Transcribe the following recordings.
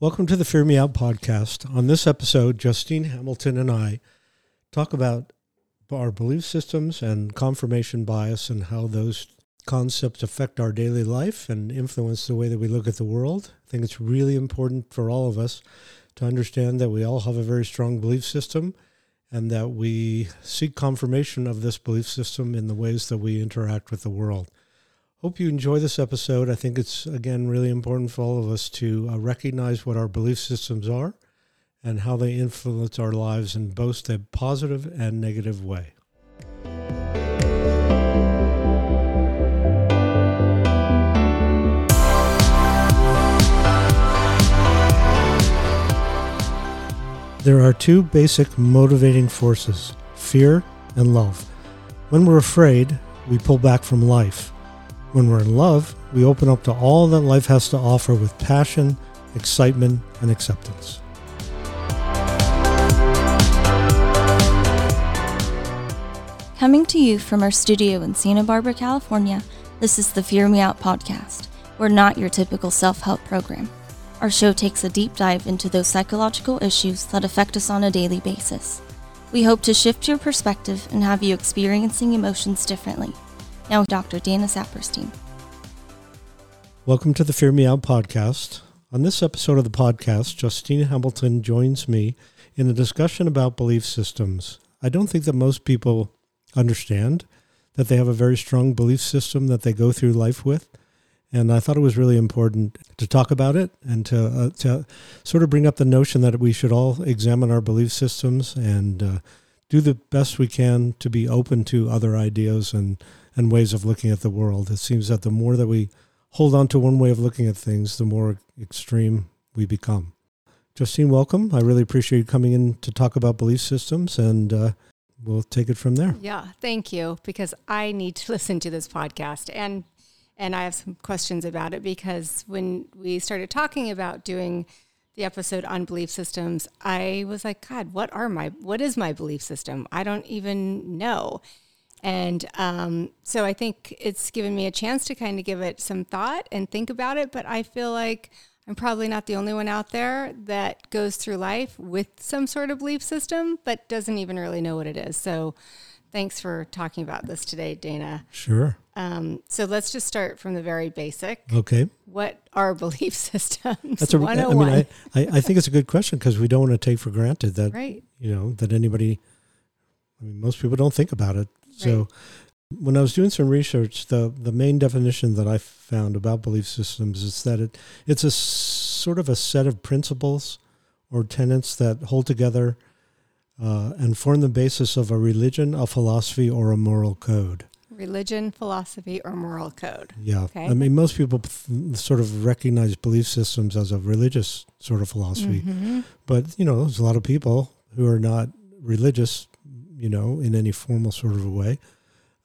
Welcome to the Fear Me Out podcast. On this episode, Justine Hamilton and I talk about our belief systems and confirmation bias and how those concepts affect our daily life and influence the way that we look at the world. I think it's really important for all of us to understand that we all have a very strong belief system and that we seek confirmation of this belief system in the ways that we interact with the world. Hope you enjoy this episode. I think it's, again, really important for all of us to uh, recognize what our belief systems are and how they influence our lives in both a positive and negative way. There are two basic motivating forces fear and love. When we're afraid, we pull back from life. When we're in love, we open up to all that life has to offer with passion, excitement, and acceptance. Coming to you from our studio in Santa Barbara, California, this is the Fear Me Out podcast. We're not your typical self help program. Our show takes a deep dive into those psychological issues that affect us on a daily basis. We hope to shift your perspective and have you experiencing emotions differently. Now, Dr. Dana Saperstein. Welcome to the Fear Me Out podcast. On this episode of the podcast, Justine Hamilton joins me in a discussion about belief systems. I don't think that most people understand that they have a very strong belief system that they go through life with. And I thought it was really important to talk about it and to, uh, to sort of bring up the notion that we should all examine our belief systems and uh, do the best we can to be open to other ideas and and ways of looking at the world. It seems that the more that we hold on to one way of looking at things, the more extreme we become. Justine, welcome. I really appreciate you coming in to talk about belief systems, and uh, we'll take it from there. Yeah, thank you, because I need to listen to this podcast, and and I have some questions about it because when we started talking about doing the episode on belief systems, I was like, God, what are my what is my belief system? I don't even know. And um, so I think it's given me a chance to kind of give it some thought and think about it. But I feel like I'm probably not the only one out there that goes through life with some sort of belief system, but doesn't even really know what it is. So thanks for talking about this today, Dana. Sure. Um, so let's just start from the very basic. Okay. What are belief systems? That's a, I mean, I, I, I think it's a good question because we don't want to take for granted that, right. you know, that anybody, I mean, most people don't think about it so when I was doing some research, the, the main definition that I found about belief systems is that it it's a sort of a set of principles or tenets that hold together uh, and form the basis of a religion, a philosophy, or a moral code. Religion, philosophy, or moral code. Yeah. Okay. I mean, most people sort of recognize belief systems as a religious sort of philosophy. Mm-hmm. But, you know, there's a lot of people who are not religious you know, in any formal sort of a way.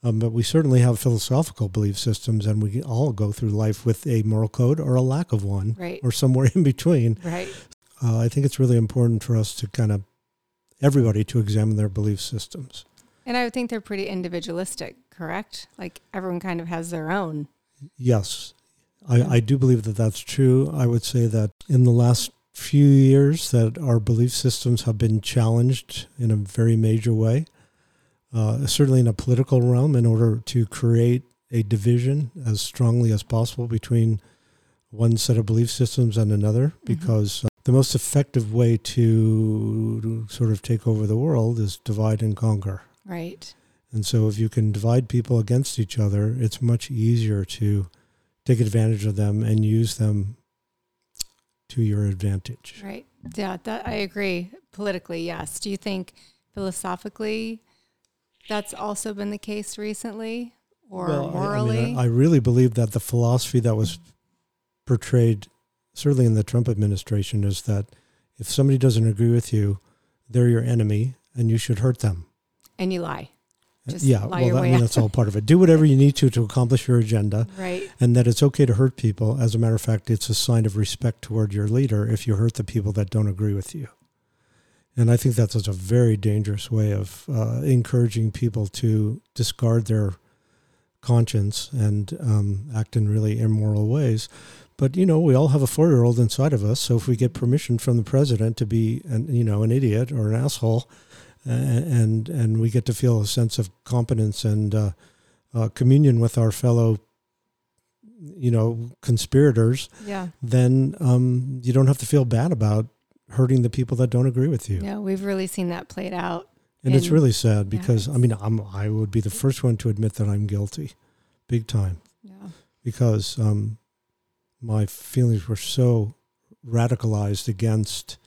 Um, but we certainly have philosophical belief systems, and we all go through life with a moral code or a lack of one, right. or somewhere in between. Right. Uh, I think it's really important for us to kind of everybody to examine their belief systems. And I would think they're pretty individualistic, correct? Like everyone kind of has their own. Yes, I, I do believe that that's true. I would say that in the last few years that our belief systems have been challenged in a very major way, uh, certainly in a political realm, in order to create a division as strongly as possible between one set of belief systems and another, mm-hmm. because uh, the most effective way to, to sort of take over the world is divide and conquer. Right. And so if you can divide people against each other, it's much easier to take advantage of them and use them to your advantage. Right. Yeah, that I agree. Politically, yes. Do you think philosophically that's also been the case recently or well, morally? I, mean, I, I really believe that the philosophy that was portrayed, certainly in the Trump administration, is that if somebody doesn't agree with you, they're your enemy and you should hurt them. And you lie. Just yeah, well, that, I mean, that's all part of it. Do whatever you need to to accomplish your agenda. Right. And that it's okay to hurt people. As a matter of fact, it's a sign of respect toward your leader if you hurt the people that don't agree with you. And I think that's a very dangerous way of uh, encouraging people to discard their conscience and um, act in really immoral ways. But you know, we all have a four-year-old inside of us. So if we get permission from the president to be, an, you know, an idiot or an asshole, and and, we get to feel a sense of competence and uh, uh, communion with our fellow, you know, conspirators, Yeah. then um, you don't have to feel bad about hurting the people that don't agree with you. Yeah. We've really seen that played out. And it's really sad yeah, because I mean I'm I would be the first one to admit that I'm guilty, big time, Yeah. because um, my feelings were so radicalized against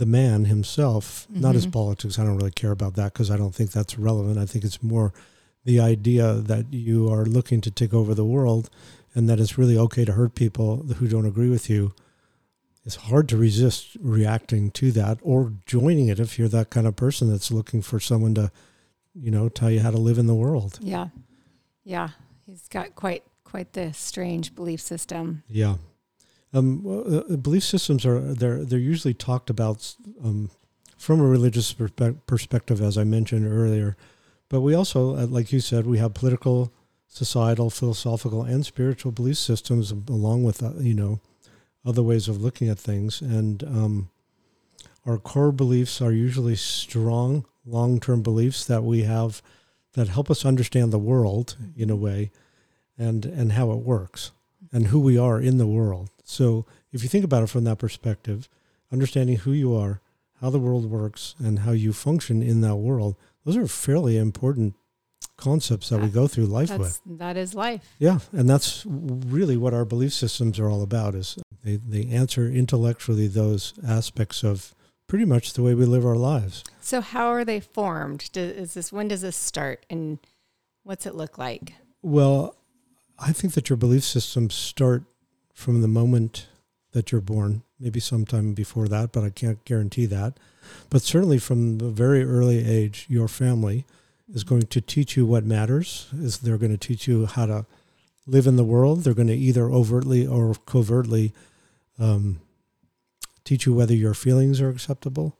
the man himself, not his Mhm. politics. I don't really care about that because I don't think that's relevant. I think it's more the idea that you are looking to take over the world, and that it's really okay to hurt people who don't agree with you. It's hard to resist reacting to that or joining it if you're that kind of person that's looking for someone to, you know, tell you how to live in the world. Yeah. Yeah. He's got quite quite the strange belief system. Yeah. Um, uh, belief systems are they're they're usually talked about um, from a religious perspe- perspective, as I mentioned earlier. But we also, uh, like you said, we have political, societal, philosophical, and spiritual belief systems, along with uh, you know other ways of looking at things. And um, our core beliefs are usually strong, long-term beliefs that we have that help us understand the world in a way, and and how it works and who we are in the world. So if you think about it from that perspective, understanding who you are, how the world works, and how you function in that world, those are fairly important concepts that we go through life with. That is life. Yeah, and that's really what our belief systems are all about. Is they, they answer intellectually those aspects of pretty much the way we live our lives. So how are they formed? Do, is this when does this start and what's it look like? Well, I think that your belief systems start from the moment that you're born, maybe sometime before that, but I can't guarantee that. But certainly from a very early age, your family is going to teach you what matters, is they're going to teach you how to live in the world. They're going to either overtly or covertly um, teach you whether your feelings are acceptable,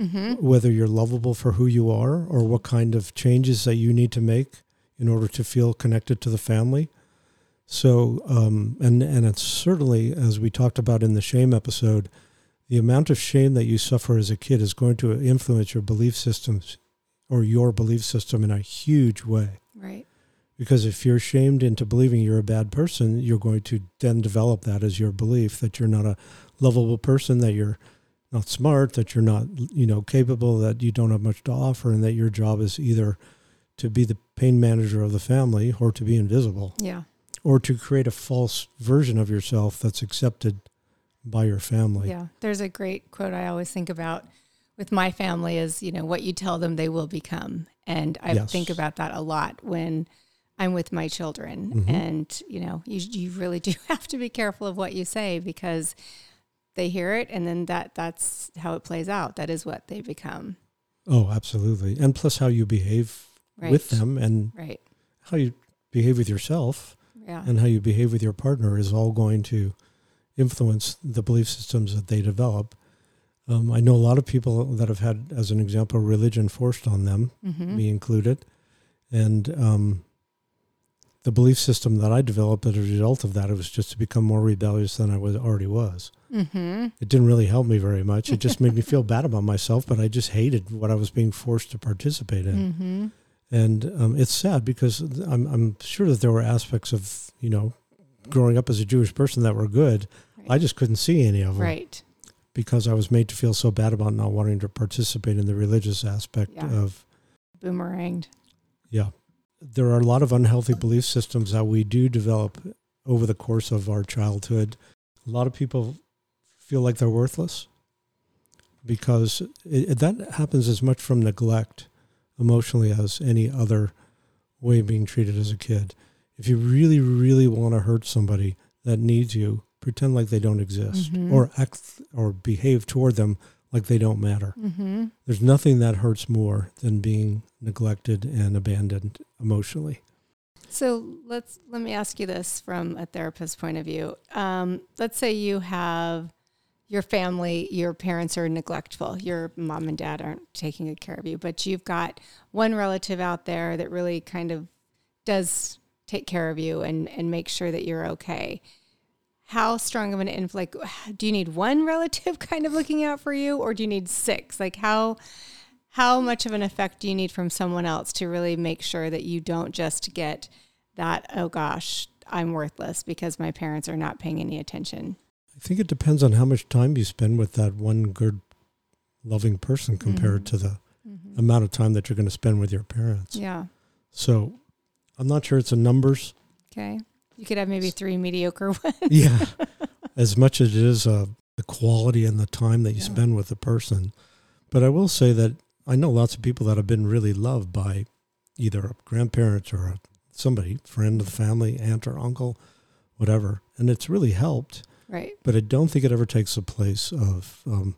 Mm-hmm. whether you're lovable for who you are, or what kind of changes that you need to make in order to feel connected to the family. So, um, and and it's certainly, as we talked about in the shame episode, the amount of shame that you suffer as a kid is going to influence your belief systems or your belief system in a huge way. Right. Because if you're shamed into believing you're a bad person, you're going to then develop that as your belief that you're not a lovable person, that you're not smart, that you're not, you know, capable, that you don't have much to offer, and that your job is either to be the pain manager of the family or to be invisible Yeah. Or to create a false version of yourself that's accepted by your family. Yeah. There's a great quote I always think about with my family is, you know, what you tell them they will become. And I Yes. think about that a lot when I'm with my children. Mhm. And, you know, you, you really do have to be careful of what you say because they hear it and then that that's how it plays out. That is what they become. Oh, absolutely. And plus how you behave Right. with them and Right. how you behave with yourself Yeah. and how you behave with your partner is all going to influence the belief systems that they develop. Um, I know a lot of people that have had, as an example, religion forced on them, Mm-hmm. me included. And um, the belief system that I developed as a result of that, it was just to become more rebellious than I was already was. Mm-hmm. It didn't really help me very much. It just made me feel bad about myself, but I just hated what I was being forced to participate in. Mm-hmm. And um, it's sad because I'm, I'm sure that there were aspects of, you know, growing up as a Jewish person that were good. I just couldn't see any of them Right. because I was made to feel so bad about not wanting to participate in the religious aspect Yeah. of, Boomeranged. yeah. There are a lot of unhealthy belief systems that we do develop over the course of our childhood. A lot of people feel like they're worthless because it, that happens as much from neglect emotionally as any other way of being treated as a kid. If you really, really want to hurt somebody that needs you, pretend like they don't exist Mhm. or act or behave toward them like they don't matter. Mm-hmm. There's nothing that hurts more than being neglected and abandoned emotionally. So let's let me ask you this from a therapist's point of view. Um, let's say you have your family, your parents are neglectful, your mom and dad aren't taking good care of you, but you've got one relative out there that really kind of does take care of you and and make sure that you're okay. how strong of an influence? Like, do you need one relative kind of looking out for you, or do you need six? Like, how how much of an effect do you need from someone else to really make sure that you don't just get that? Oh gosh, I'm worthless because my parents are not paying any attention. I think it depends on how much time you spend with that one good, loving person compared Mm-hmm. to the amount of time that you're going to spend with your parents. Yeah. So I'm not sure it's a numbers. Okay. You could have maybe three mediocre ones. yeah. As much as it is uh, the quality and the time that you Yeah. spend with a person. But I will say that I know lots of people that have been really loved by either a grandparents or a, somebody, friend of the family, aunt or uncle, whatever. And it's really helped. Right. But I don't think it ever takes the place of um,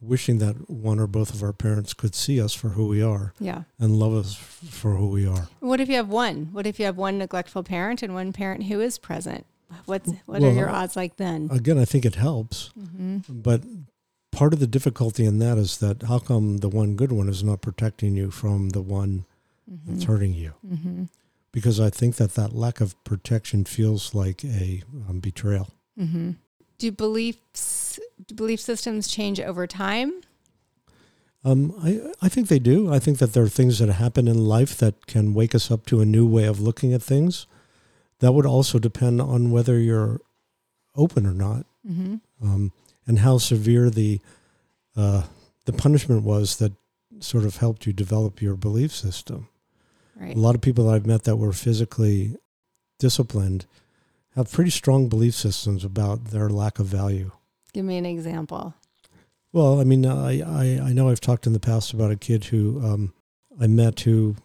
wishing that one or both of our parents could see us for who we are Yeah. and love us for who we are. What if you have one? What if you have one neglectful parent and one parent who is present? What's what Well, are your odds like then? Again, I think it helps. hmm But part of the difficulty in that is that how come the one good one is not protecting you from the one that's hurting you? hmm Because I think that that lack of protection feels like a um, betrayal. Hmm Do beliefs do belief systems change over time? Um, I, I think they do. I think that there are things that happen in life that can wake us up to a new way of looking at things. That would also depend on whether you're open or not, hmm um, and how severe the uh, the punishment was that sort of helped you develop your belief system. Right. A lot of people that I've met that were physically disciplined have pretty strong belief systems about their lack of value. Give me an example. Well, I mean, I, I, I know I've talked in the past about a kid who um, I met who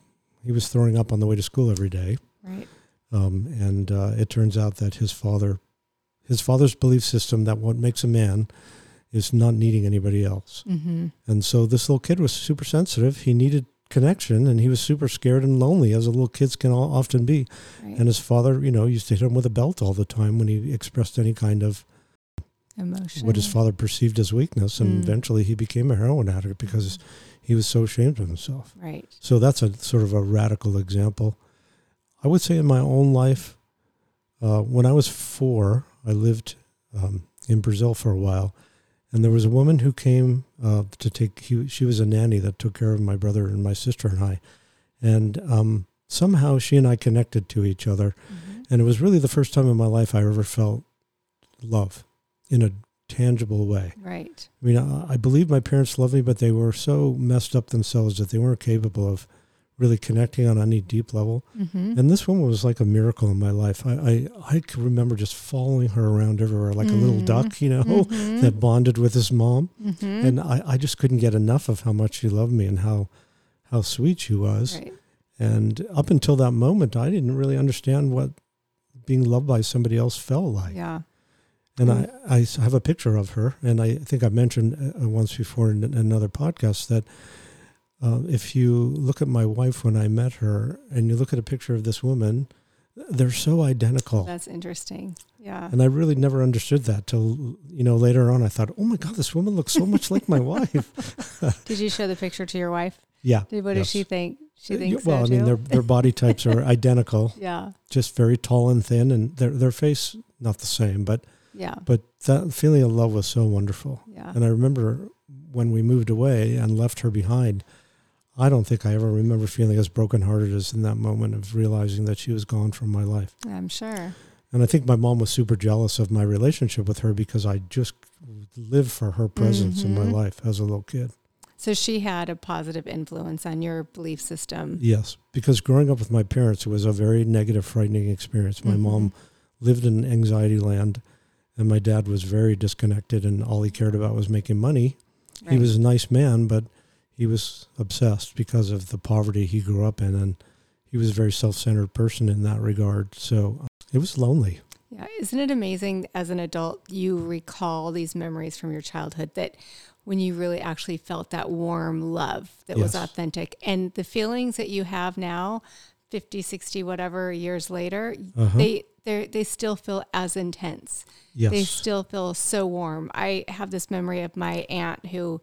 he was throwing up on the way to school every day. Right. Um, and uh, it turns out that his father, his father's belief system that what makes a man is not needing anybody else. hmm And so this little kid was super sensitive. He needed connection and he was super scared and lonely as little kids can all, often be. Right. And his father, you know, used to hit him with a belt all the time when he expressed any kind of Emotion. what his father perceived as weakness. And Mm. eventually he became a heroin addict because he was so ashamed of himself. Right. So that's a sort of a radical example. I would say in my own life, uh, when I was four, I lived um, in Brazil for a while. And there was a woman who came uh, to take, he, she was a nanny that took care of my brother and my sister and I. And um, somehow she and I connected to each other. Mhm. And it was really the first time in my life I ever felt love in a tangible way. Right. I mean, I, I believe my parents loved me, but they were so messed up themselves that they weren't capable of really connecting on any deep level. hmm And this woman was like a miracle in my life. I, I, I can remember just following her around everywhere like a little Mhm. duck, you know, Mhm. that bonded with his mom. Mhm. And I, I just couldn't get enough of how much she loved me and how, how sweet she was. right. And up until that moment, I didn't really understand what being loved by somebody else felt like. Yeah. And I, I, I have a picture of her, and I think I mentioned uh, once before in another podcast that uh, if you look at my wife when I met her, and you look at a picture of this woman, they're so identical. That's interesting. Yeah. and I really never understood that till you know later on. I thought, oh my god, this woman looks so much like my wife. Did you show the picture to your wife? Yeah. Did, what yes. does she think? She Uh, thinks well, so I mean, too? their their body types are identical, yeah. just very tall and thin, and their their face not the same, but Yeah. but that feeling of love was so wonderful. Yeah. And I remember when we moved away and left her behind, I don't think I ever remember feeling as brokenhearted as in that moment of realizing that she was gone from my life. I'm sure. And I think my mom was super jealous of my relationship with her because I just lived for her presence in Mhm. my life as a little kid. So she had a positive influence on your belief system. Yes, because growing up with my parents, it was a very negative, frightening experience. My Mhm. mom lived in anxiety land, and my dad was very disconnected, and all he cared about was making money. He was a nice man, but he was obsessed because of the poverty he grew up in, and he was a very self-centered person in that regard. So uh, it was lonely. Yeah, isn't it amazing as an adult you recall these memories from your childhood that when you really actually felt that warm love that was authentic and the feelings that you have now 50, 60 whatever years later Uh-huh. they they they still feel as intense. yes. They still feel so warm. I have this memory of my aunt who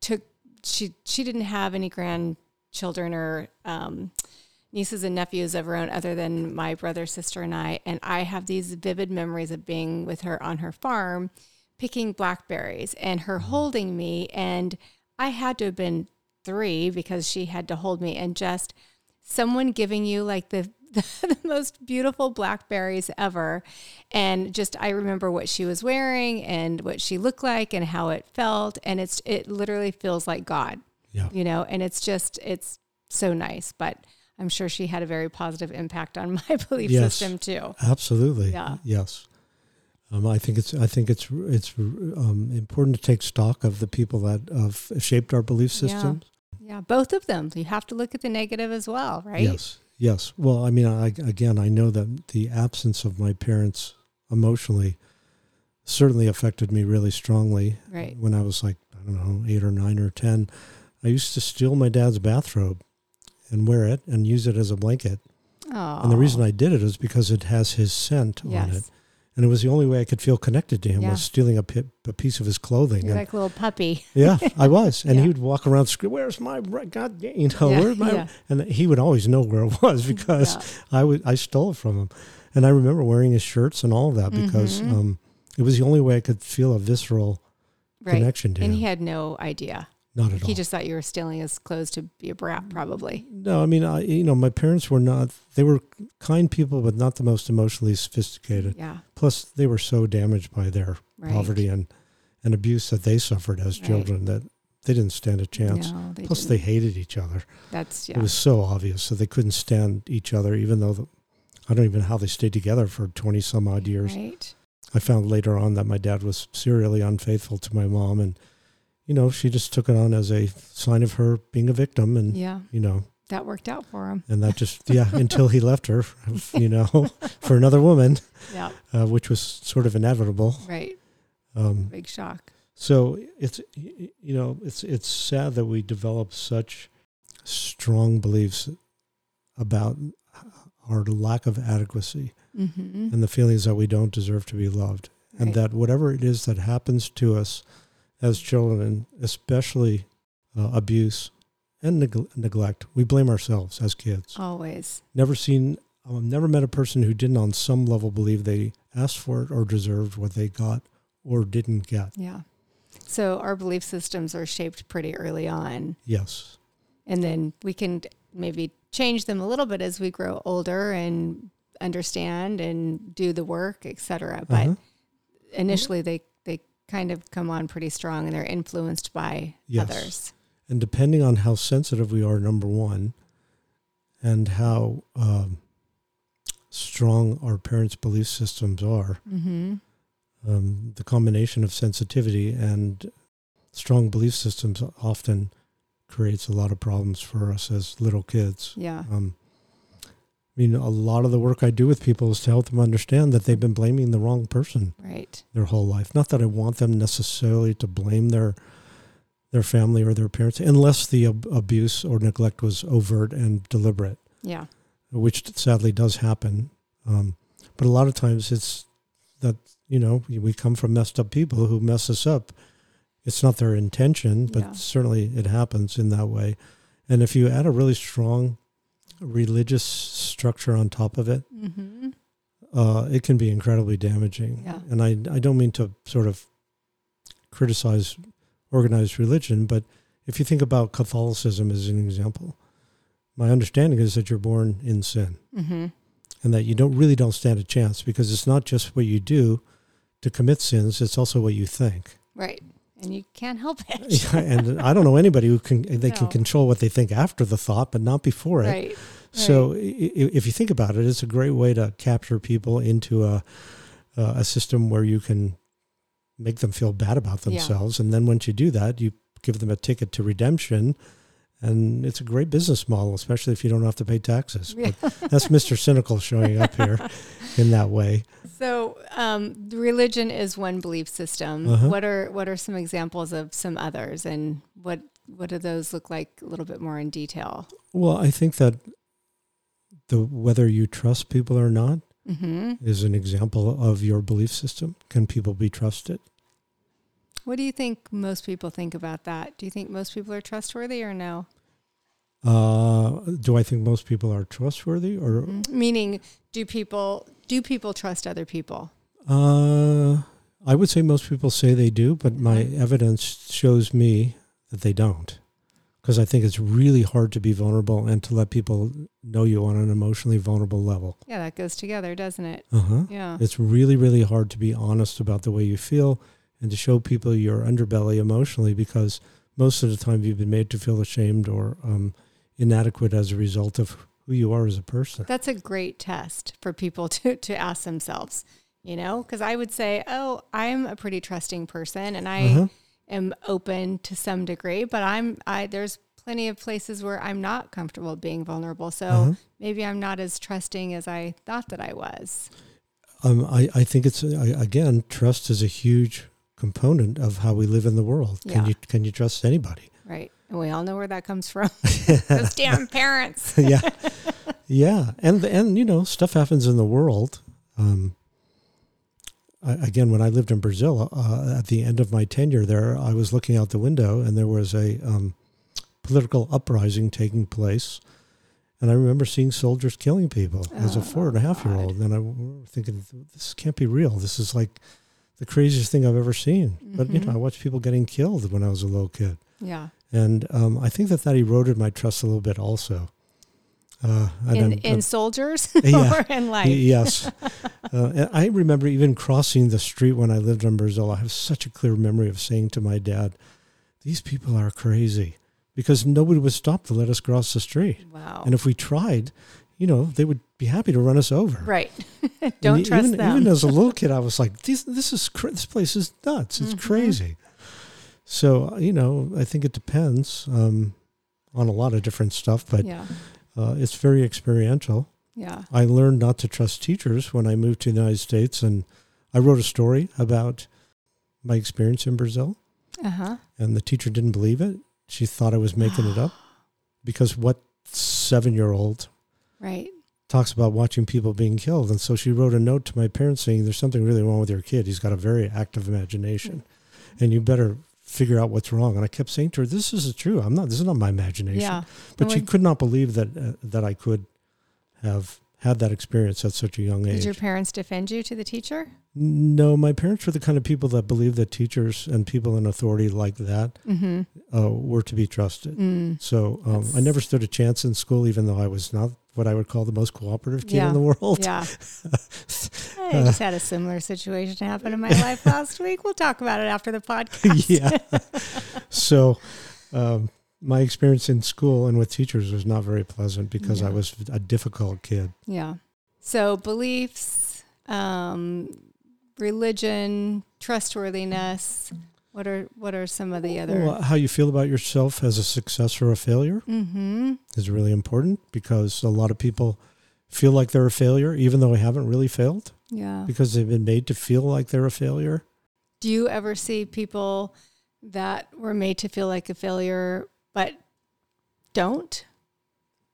took she she didn't have any grandchildren or um nieces and nephews of her own other than my brother, sister, and I. And I have these vivid memories of being with her on her farm picking blackberries and her holding me. And I had to have been three because she had to hold me and just someone giving you like the the, most beautiful blackberries ever. And just I remember what she was wearing and what she looked like and how it felt. And it's it literally feels like God. Yeah. You know, and it's just it's so nice. But I'm sure she had a very positive impact on my belief Yes. system too. Absolutely. Yeah. Yes. Um, I think it's I think it's it's um, important to take stock of the people that have shaped our belief Yeah. systems. Yeah, both of them. You have to look at the negative as well, right? Yes. Yes. Well, I mean, I, again, I know that the absence of my parents emotionally certainly affected me really strongly. Right. When I was like, I don't know, eight or nine or 10, I used to steal my dad's bathrobe and wear it and use it as a blanket. Oh. And the reason I did it is because it has his scent on it. And it was the only way I could feel connected to him Yeah. was stealing a, piece of his clothing. you're And- like a little puppy. yeah, I was. And Yeah. he would walk around screaming, where's my, God, you know, Yeah, where's my, and he would always know where it was because. I would I stole it from him, and I remember wearing his shirts and all of that because Mhm. um, it was the only way I could feel a visceral right. connection to And him. And he had no idea. Not at all. He just thought you were stealing his clothes to be a brat, probably. no, I mean, I you know, my parents were not. They were kind people, but not the most emotionally sophisticated. Yeah, Plus, they were so damaged by their right. poverty and and abuse that they suffered as Right. children that they didn't stand a chance. No, they Plus, didn't. they hated each other. That's yeah. It was so obvious, so they couldn't stand each other, even though the, I don't even know how they stayed together for twenty some odd years. Right. I found later on that my dad was serially unfaithful to my mom, and you know she just took it on as a sign of her being a victim, and Yeah, you know, that worked out for him. and that just yeah until he left her, you know, for another woman, Yeah, uh, which was sort of inevitable. right. Um, Big shock. so it's you know it's it's sad that we develop such strong beliefs about our lack of adequacy Mm-hmm. and the feelings that we don't deserve to be loved and that whatever it is that happens to us as children, especially uh, abuse and neg- neglect, we blame ourselves as kids. always. Never seen, um, never met a person who didn't, on some level, believe they asked for it or deserved what they got or didn't get. Yeah. So our belief systems are shaped pretty early on, Yes, and then we can maybe change them a little bit as we grow older and understand and do the work, etc. But Uh-huh. initially, they kind of come on pretty strong, and they're influenced by Yes. others. and depending on how sensitive we are, number one, and how um, strong our parents' belief systems are, Mm-hmm. um, the combination of sensitivity and strong belief systems often creates a lot of problems for us as little kids. Yeah. Um, mean, a lot of the work I do with people is to help them understand that they've been blaming the wrong person Right. their whole life. Not that I want them necessarily to blame their their family or their parents, unless the ab- abuse or neglect was overt and deliberate Yeah. which sadly does happen. Um, but a lot of times it's that, you know, we- we come from messed up people who mess us up. It's not their intention, but Yeah. certainly it happens in that way. And if you add a really strong religious structure on top of it, Mm-hmm. uh, it can be incredibly damaging. Yeah. And I, I don't mean to sort of criticize organized religion, but if you think about Catholicism as an example, my understanding is that you're born in sin Mm-hmm. and that you don't really don't stand a chance because it's not just what you do to commit sins; it's also what you think. Right. And you can't help it. Yeah, and I don't know anybody who can they can control what they think after the thought, but not before it. Right. So i- if you think about it, it's a great way to capture people into a a system where you can make them feel bad about Yeah. themselves, and then once you do that, you give them a ticket to redemption. And it's a great business model, especially if you don't have to pay taxes. Yeah. But that's Mr. Cynical showing up here in that way. So, um, religion is one belief system. Uh-huh. What are what are some examples of some others, and what what do those look like a little bit more in detail? Well, I think that the whether you trust people or not Mm-hmm. is an example of your belief system. Can people be trusted? What do you think most people think about that? Do you think most people are trustworthy or no? Uh, do I think most people are trustworthy, or Meaning, do people do people trust other people? uh, I would say most people say they do, but my Mhm. evidence shows me that they don't. Because I think it's really hard to be vulnerable and to let people know you on an emotionally vulnerable level. Yeah, that goes together, doesn't it? Uh huh. Yeah. It's really, really hard to be honest about the way you feel and to show people your underbelly emotionally because most of the time you've been made to feel ashamed or um, inadequate as a result of who you are as a person. That's a great test for people to to ask themselves, you know, because I would say, "Oh, I'm a pretty trusting person and I Uh-huh. am open to some degree, but I'm I there's plenty of places where I'm not comfortable being vulnerable. So Uh-huh. maybe I'm not as trusting as I thought that I was." Um, I, I think it's, I, again, trust is a huge component of how we live in the world. Can Yeah. you can you trust anybody? Right. And we all know where that comes from. Those damn parents. yeah, yeah, and and you know stuff happens in the world. Um, I, again, when I lived in Brazil, uh, at the end of my tenure there, I was looking out the window and there was a um, political uprising taking place, and I remember seeing soldiers killing people as a Oh, four and a half year old, and I was thinking, this can't be real. This is like the craziest thing I've ever seen. But you know. I watched people getting killed when I was a little kid. Yeah. And um, I think that that eroded my trust a little bit also. Uh, In, I'm- in soldiers Yeah. or in life. Yes. uh, and I remember even crossing the street when I lived in Brazil. I have such a clear memory of saying to my dad, These people are crazy because nobody would stop to let us cross the street. Wow. And if we tried, you know, they would be happy to run us over. right. Don't trust even, them. Even as a little kid, I was like, this, this is cra- this place is nuts. It's Mhm. crazy. So, uh, you know, I think it depends um, on a lot of different stuff, but yeah. uh, it's very experiential. Yeah. I learned not to trust teachers when I moved to the United States, and I wrote a story about my experience in Brazil, Uh huh. and the teacher didn't believe it. She thought I was making it up because what seven year old Right. Talks about watching people being killed? And so she wrote a note to my parents saying, There's something really wrong with your kid. He's got a very active imagination, and you better figure out what's wrong. And I kept saying to her, This is true. I'm not, this is not my imagination. Yeah. But she could not believe that, uh, that I could have had that experience at such a young age. Did your parents defend you to the teacher? No, my parents were the kind of people that believed that teachers and people in authority like that Mm-hmm. uh, were to be trusted. Mm. So um, I never stood a chance in school, even though I was not what I would call the most cooperative kid Yeah. in the world. Yeah. I just had a similar situation happen in my life last week. We'll talk about it after the podcast. yeah. So um, my experience in school and with teachers was not very pleasant because I was a difficult kid. Yeah. So beliefs, um, religion, trustworthiness. What are what are some of the other? Well, how you feel about yourself as a success or a failure mm-hmm. is really important because a lot of people feel like they're a failure, even though they haven't really failed. Yeah. because they've been made to feel like they're a failure. Do you ever see people that were made to feel like a failure, but don't,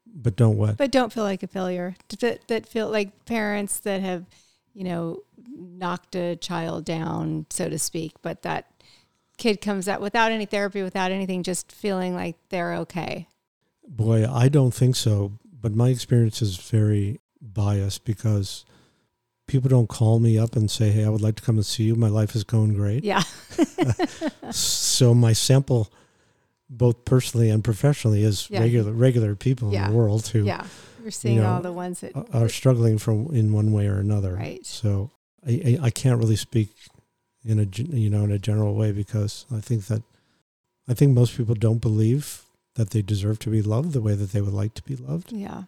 But don't what? but don't feel like a failure? That that feel like parents that have, you know, knocked a child down, so to speak, but that kid comes out without any therapy, without anything, just feeling like they're okay. Boy, I don't think so. But my experience is very biased because people don't call me up and say, "Hey, I would like to come and see you. My life is going great." Yeah. so my sample, both personally and professionally, is Yeah. regular regular people Yeah. in the world who yeah. You're seeing know, all the ones that are struggling from in one way or another. Right. So I, I, I can't really speak in a you know in a general way because I think that I think most people don't believe that they deserve to be loved the way that they would like to be loved. yeah.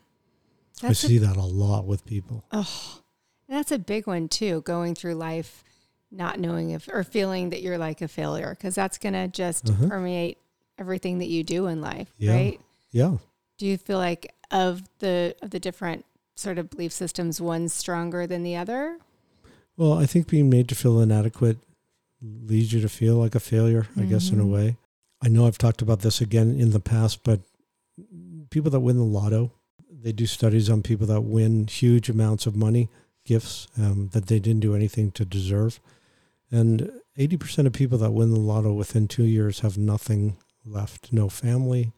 I That's a see that a lot with people. Oh, that's a big one too. Going through life, not knowing if or feeling that you're like a failure, because that's gonna just Uh-huh. permeate everything that you do in life, Yeah. right? Yeah. Do you feel like of the of the different sort of belief systems, one's stronger than the other? Well, I think being made to feel inadequate leads you to feel like a failure, I guess, in a Mhm. way. I know I've talked about this again in the past, but people that win the lotto, they do studies on people that win huge amounts of money, gifts um, that they didn't do anything to deserve. And 80% of people that win the lotto within two years have nothing left no family,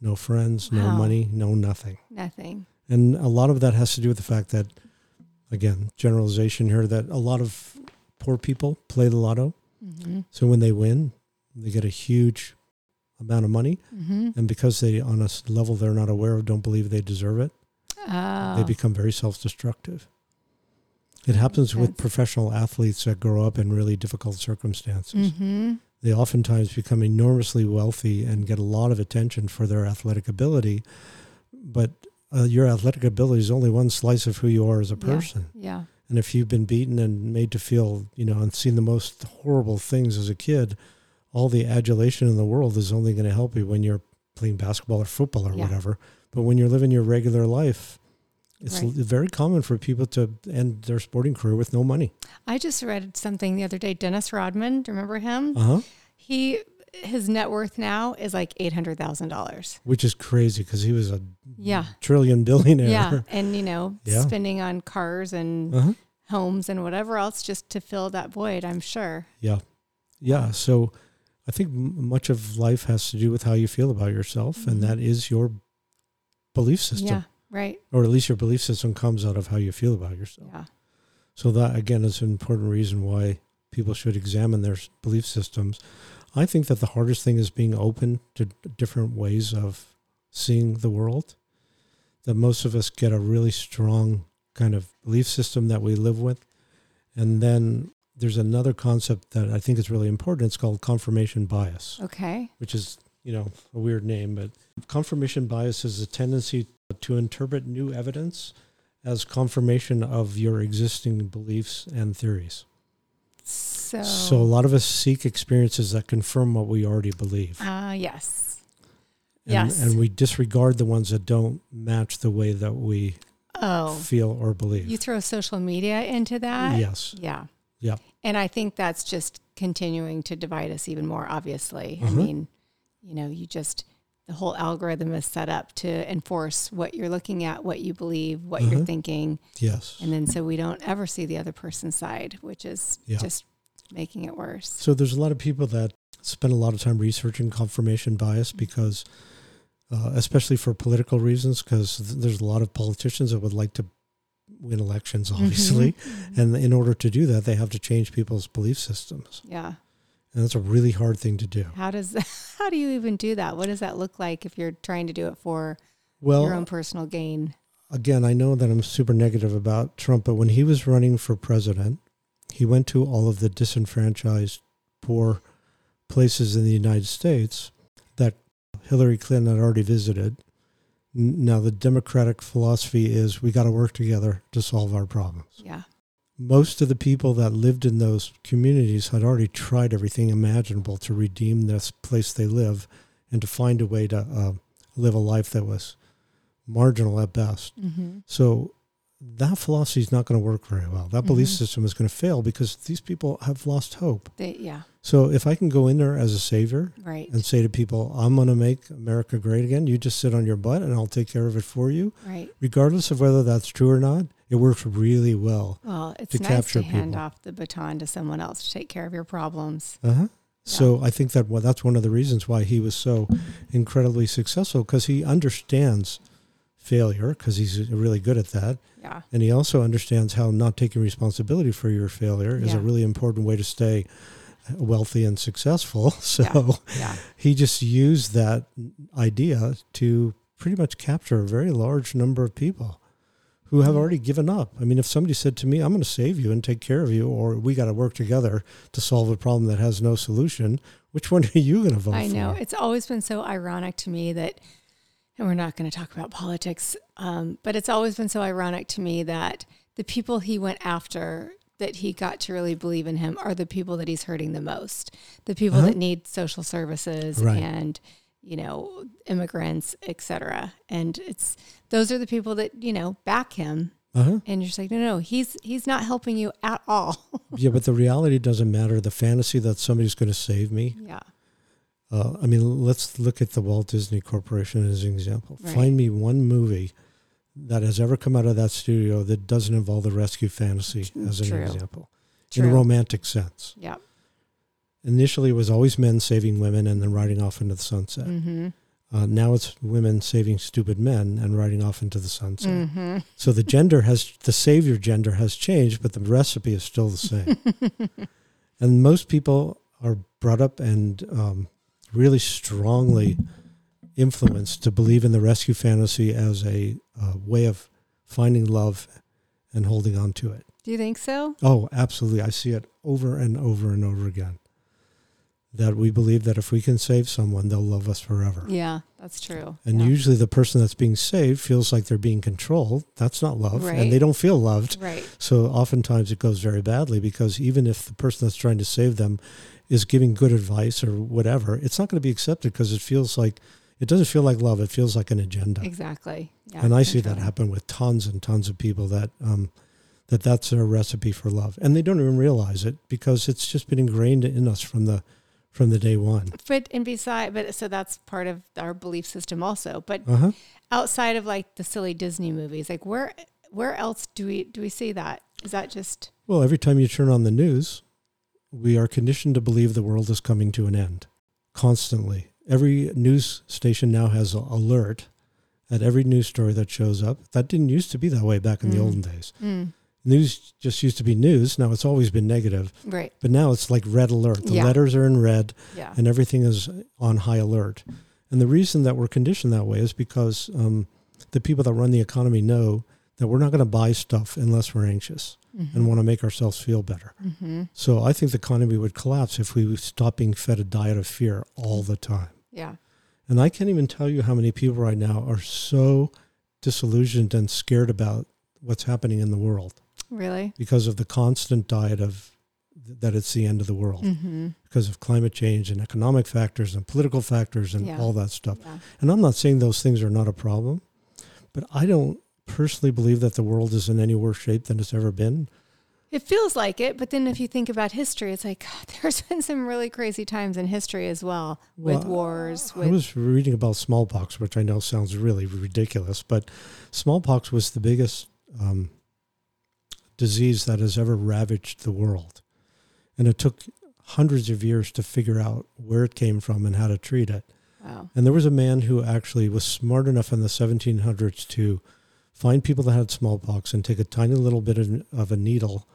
no friends, no Wow. money, no nothing. Nothing. And a lot of that has to do with the fact that, again, generalization here, that a lot of poor people play the lotto. Mm-hmm. So when they win, they get a huge amount of money. Mm-hmm. And because they, on a level they're not aware of, don't believe they deserve it, Oh. they become very self destructive. It happens with professional athletes that grow up in really difficult circumstances. Mm-hmm. They oftentimes become enormously wealthy and get a lot of attention for their athletic ability. But uh, your athletic ability is only one slice of who you are as a Yeah. person. Yeah. And if you've been beaten and made to feel, you know, and seen the most horrible things as a kid, all the adulation in the world is only going to help you when you're playing basketball or football or Yeah. whatever. But when you're living your regular life, it's Right. very common for people to end their sporting career with no money. I just read something the other day. Dennis Rodman, do you remember him? Uh huh. He his net worth now is like eight hundred thousand dollars. Which is crazy because he was a Yeah. trillion billionaire. Yeah. And you know, Yeah. spending on cars and Uh huh. homes and whatever else just to fill that void, I'm sure. Yeah. Yeah. So I think m- much of life has to do with how you feel about yourself, and Mhm. that is your belief system, Yeah. Right. or at least your belief system comes out of how you feel about yourself. Yeah. So that again is an important reason why people should examine their belief systems. I think that the hardest thing is being open to different ways of seeing the world. That most of us get a really strong kind of belief system that we live with. And then there's another concept that I think is really important. It's called confirmation bias Okay. which is you know a weird name, but confirmation bias is a tendency to interpret new evidence as confirmation of your existing beliefs and theories. So, So a lot of us seek experiences that confirm what we already believe. uh, yes. And, yes. and we disregard the ones that don't match the way that we Oh, feel or believe. you throw social media into that? yes. Yeah. Yeah. And I think that's just continuing to divide us even more, obviously. I Uh-huh. mean, you know, you just, the whole algorithm is set up to enforce what you're looking at, what you believe, what Uh-huh. you're thinking. Yes. And then so we don't ever see the other person's side, which is Yeah. just making it worse. So there's a lot of people that spend a lot of time researching confirmation bias because, uh, especially for political reasons, because th- there's a lot of politicians that would like to win elections, obviously, Mhm. and in order to do that, they have to change people's belief systems, Yeah. and that's a really hard thing to do. How does how do you even do that? What does that look like if you're trying to do it for Well, your own personal gain? again, I know that I'm super negative about Trump, but when he was running for president, he went to all of the disenfranchised, poor places in the United States that Hillary Clinton had already visited. Now, the Democratic philosophy is we got to work together to solve our problems. Yeah. Most of the people that lived in those communities had already tried everything imaginable to redeem this place they live and to find a way to uh, live a life that was marginal at best. Mm-hmm. So that philosophy is not going to work very well. That belief Mhm. system is going to fail because these people have lost hope. They, yeah. So if I can go in there as a savior Right. and say to people, I'm going to make America great again, you just sit on your butt and I'll take care of it for you, Right. regardless of whether that's true or not, it works really well. Well, it's to nice capture to hand people. off the baton to someone else to take care of your problems. Uh-huh. So I think that well, that's one of the reasons why he was so incredibly successful because he understands failure because he's really good at that. Yeah. And he also understands how not taking responsibility for your failure is a really important way to stay wealthy and successful. So Yeah. he just used that idea to pretty much capture a very large number of people who have Mhm. already given up. I mean, if somebody said to me, I'm going to save you and take care of you, or we got to work together to solve a problem that has no solution, which one are you going to vote for? I know. It's always been so ironic to me that, and we're not going to talk about politics, um, but it's always been so ironic to me that the people he went after that he got to really believe in him are the people that he's hurting the most. The people Uh-huh. that need social services Right. and, you know, immigrants, et cetera. And it's, those are the people that, you know, back him. Uh-huh. And you're just like, no, no, he's, he's not helping you at all. Yeah, but the reality doesn't matter. The fantasy that somebody's going to save me. yeah. Uh, I mean, let's look at the Walt Disney Corporation as an example. Right. Find me one movie that has ever come out of that studio that doesn't involve the rescue fantasy as an True. example in a romantic sense. Yeah. Initially, it was always men saving women and then riding off into the sunset. Mm-hmm. Uh, now it's women saving stupid men and riding off into the sunset. Mm-hmm. So the gender has the savior gender has changed, but the recipe is still the same. and most people are brought up and um, really strongly influenced to believe in the rescue fantasy as a uh, way of finding love and holding on to it. Do you think so? Oh, absolutely. I see it over and over and over again. That we believe that if we can save someone, they'll love us forever. Yeah, that's true. And yeah. usually the person that's being saved feels like they're being controlled. That's not love. Right. And they don't feel loved. right. So oftentimes it goes very badly because even if the person that's trying to save them is giving good advice or whatever, it's not going to be accepted because it feels like it doesn't feel like love. It feels like an agenda. Exactly. Yeah, and I see that happen with tons and tons of people that um, that that's their recipe for love, and they don't even realize it because it's just been ingrained in us from the from the day one. But and beside, but so that's part of our belief system also. But Uh huh. outside of like the silly Disney movies, like where where else do we do we see that? Is that just Well, every time you turn on the news, we are conditioned to believe the world is coming to an end constantly. Every news station now has an alert at every news story that shows up. That didn't used to be that way back in the Mm. olden days. mm, News just used to be news. Now it's always been negative, right? but now it's like red alert. The Yeah. letters are in red Yeah. and everything is on high alert. And the reason that we're conditioned that way is because um, the people that run the economy know that we're not going to buy stuff unless we're anxious and want to make ourselves feel better. Mm-hmm. So I think the economy would collapse if we stop being fed a diet of fear all the time. Yeah. And I can't even tell you how many people right now are so disillusioned and scared about what's happening in the world Really. because of the constant diet of that it's the end of the world Mm-hmm. because of climate change and economic factors and political factors and Yeah. all that stuff. Yeah. And I'm not saying those things are not a problem, but I don't personally believe that the world is in any worse shape than it's ever been. It feels like it, but then if you think about history, it's like God, there's been some really crazy times in history as well, with Well, wars. I was reading about smallpox, which I know sounds really ridiculous, but smallpox was the biggest um, disease that has ever ravaged the world. And it took hundreds of years to figure out where it came from and how to treat it. wow. And there was a man who actually was smart enough in the 1700s to find people that had smallpox and take a tiny little bit of, of a needle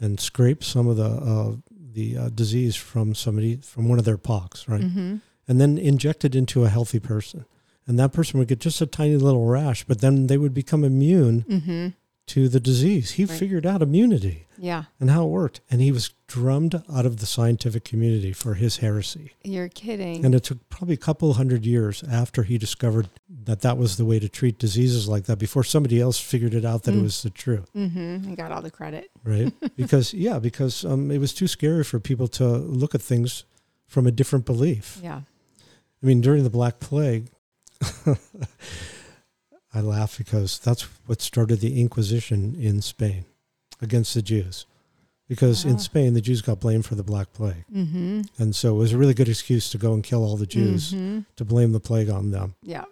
and scrape some of the uh, the uh, disease from somebody from one of their pox, right? Mm-hmm. And then inject it into a healthy person. And that person would get just a tiny little rash, but then they would become immune Mm-hmm. To the disease. He Right. figured out immunity Yeah. and how it worked. And he was drummed out of the scientific community for his heresy. You're kidding. And it took probably a couple hundred years after he discovered that that was the way to treat diseases like that before somebody else figured it out that it Mm. was the truth, mm-hmm. You got all the credit. right? because, yeah, because um, it was too scary for people to look at things from a different belief. Yeah. I mean, during the Black Plague, I laugh because that's what started the Inquisition in Spain against the Jews. Because Ah. in Spain, the Jews got blamed for the Black Plague. Mm-hmm. And so it was a really good excuse to go and kill all the Jews Mm-hmm. to blame the plague on them. Yeah.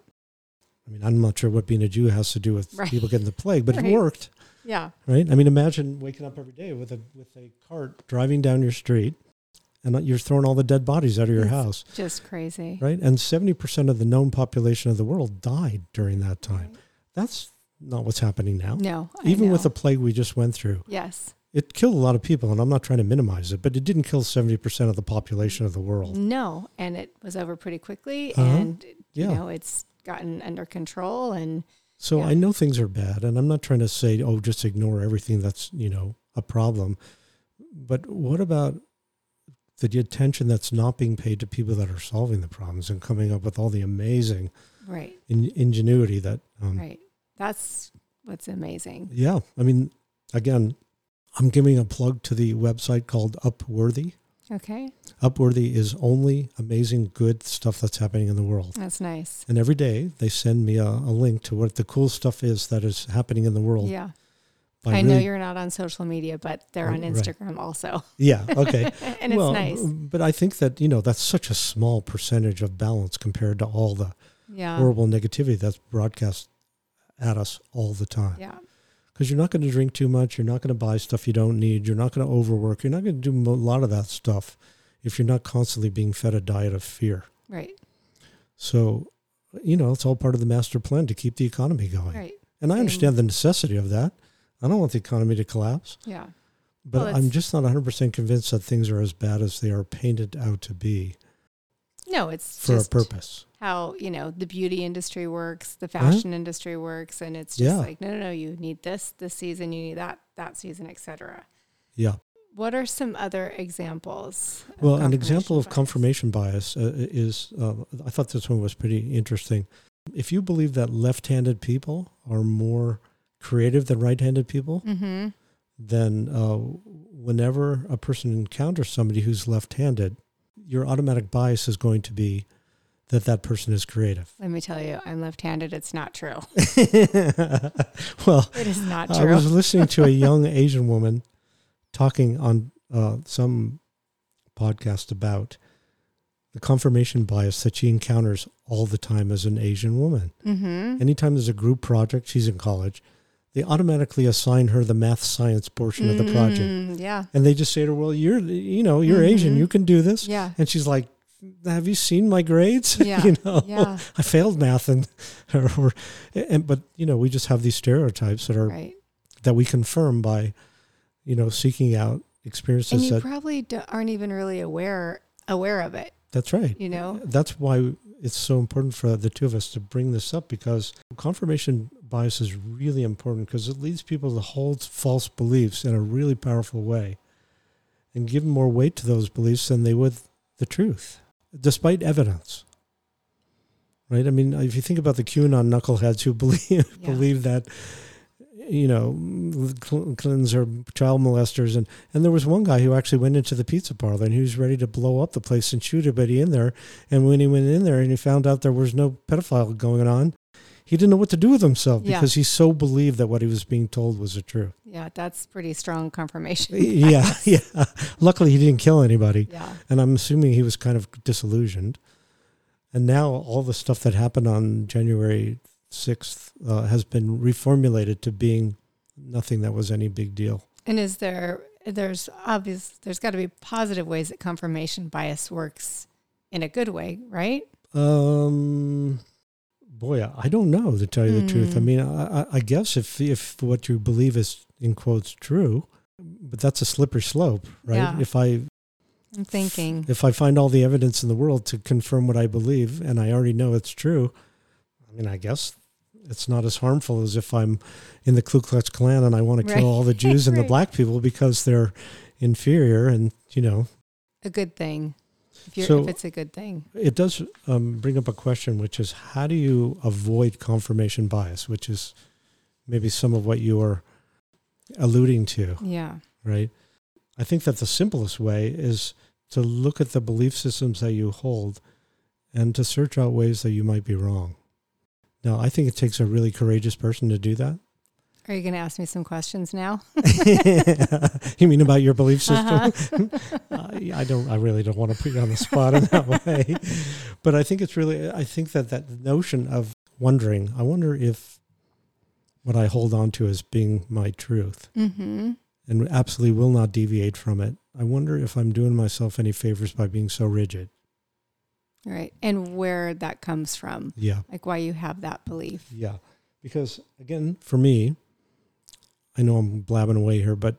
I mean, I'm not sure what being a Jew has to do with Right. people getting the plague, but Right. it worked, Yeah. right? I mean, imagine waking up every day with a with a cart driving down your street, and you're throwing all the dead bodies out of your It's house, Just crazy. right? And seventy percent of the known population of the world died during that time. That's not what's happening now. No. I Even with the plague we just went through, yes. it killed a lot of people, and I'm not trying to minimize it, but it didn't kill seventy percent of the population of the world. No, and it was over pretty quickly, Uh-huh. and you Yeah. know it's gotten under control, and So Yeah. I know things are bad, and I'm not trying to say, oh, just ignore everything that's you know a problem. But what about the attention that's not being paid to people that are solving the problems and coming up with all the amazing right, in, ingenuity that? Um, right. That's what's amazing. Yeah, I mean, again, I'm giving a plug to the website called Upworthy. Okay, Upworthy is only amazing, good stuff that's happening in the world. that's nice. And every day they send me a, a link to what the cool stuff is that is happening in the world. Yeah, by I know you're not on social media, but they're oh, on Right. Instagram also, Yeah. Okay. and it's well, nice. But I think that you know that's such a small percentage of balance compared to all the Yeah, horrible negativity that's broadcast at us all the time. yeah, Because you're not going to drink too much. You're not going to buy stuff you don't need. You're not going to overwork. You're not going to do a lot of that stuff if you're not constantly being fed a diet of fear. right. So you know, it's all part of the master plan to keep the economy going. Right. And I understand the necessity of that. I don't want the economy to collapse, Yeah. but Well, I'm just not 100% convinced that things are as bad as they are painted out to be No, it's for just a purpose. how you know the beauty industry works, the fashion industry works, and it's just Yeah. like no, no, no. You need this this season. You need that that season, etc. Yeah. What are some other examples? Well, an example of confirmation bias uh, is uh, I thought this one was pretty interesting. If you believe that left handed people are more creative than right handed people, Mm-hmm. then uh, whenever a person encounters somebody who's left handed, your automatic bias is going to be that that person is creative. Let me tell you, I'm left-handed. It's not true. well, It is not true. I was listening to a young Asian woman talking on uh, some podcast about the confirmation bias that she encounters all the time as an Asian woman. mm-hmm. Anytime there's a group project, she's in college, they automatically assign her the math science portion of the project. Mm, yeah. And they just say to her, "Well, you're you know you're Asian, Mhm. you can do this." Yeah. And she's like, "Have you seen my grades? Yeah. you know, Yeah. I failed math, and or, or and but you know we just have these stereotypes that are Right. that we confirm by you know seeking out And experiences you that probably aren't even really aware aware of it. that's right. You know. That's why it's so important for the two of us to bring this up because confirmation bias is really important because it leads people to hold false beliefs in a really powerful way and give more weight to those beliefs than they would the truth, despite evidence. Right? I mean, if you think about the QAnon knuckleheads who believe Yeah. believe that, you know, Cl- Clintons are child molesters, and and there was one guy who actually went into the pizza parlor and he was ready to blow up the place and shoot everybody in there. And when he went in there and he found out there was no pedophile going on, he didn't know what to do with himself Yeah. because he so believed that what he was being told was the truth. Yeah, that's pretty strong confirmation. yeah, yeah. Luckily, he didn't kill anybody, Yeah. and I'm assuming he was kind of disillusioned. And now all the stuff that happened on January 6th uh, has been reformulated to being nothing that was any big deal. And is there there's obvious there's got to be positive ways that confirmation bias works in a good way, right? Um, boy, I don't know to tell you the truth. I Hmm. mean, I, I- I guess if if what you believe is in quotes true, but that's a slippery slope, right? Yeah. If I I'm thinking. if I find all the evidence in the world to confirm what I believe, and I already know it's true, I mean, I guess it's not as harmful as if I'm in the Ku Klux Klan and I want to kill Right. all the Jews and the black people because they're inferior, and you know, a good thing. If, you're, So- if it's a good thing. It does um, bring up a question, which is how do you avoid confirmation bias, which is maybe some of what you are alluding to, Yeah. right? I think that the simplest way is to look at the belief systems that you hold and to search out ways that you might be wrong. Now, I think it takes a really courageous person to do that. Are you going to ask me some questions now? you mean about your belief system? Uh-huh. I, I don't. I really don't want to put you on the spot in that way, but I think it's really. I think that that notion of wondering. I wonder if what I hold on to as being my truth mm-hmm. and absolutely will not deviate from it. I wonder if I'm doing myself any favors by being so rigid. Right. And where that comes from, Yeah, like why you have that belief. yeah. Because again, for me, I know I'm blabbing away here, but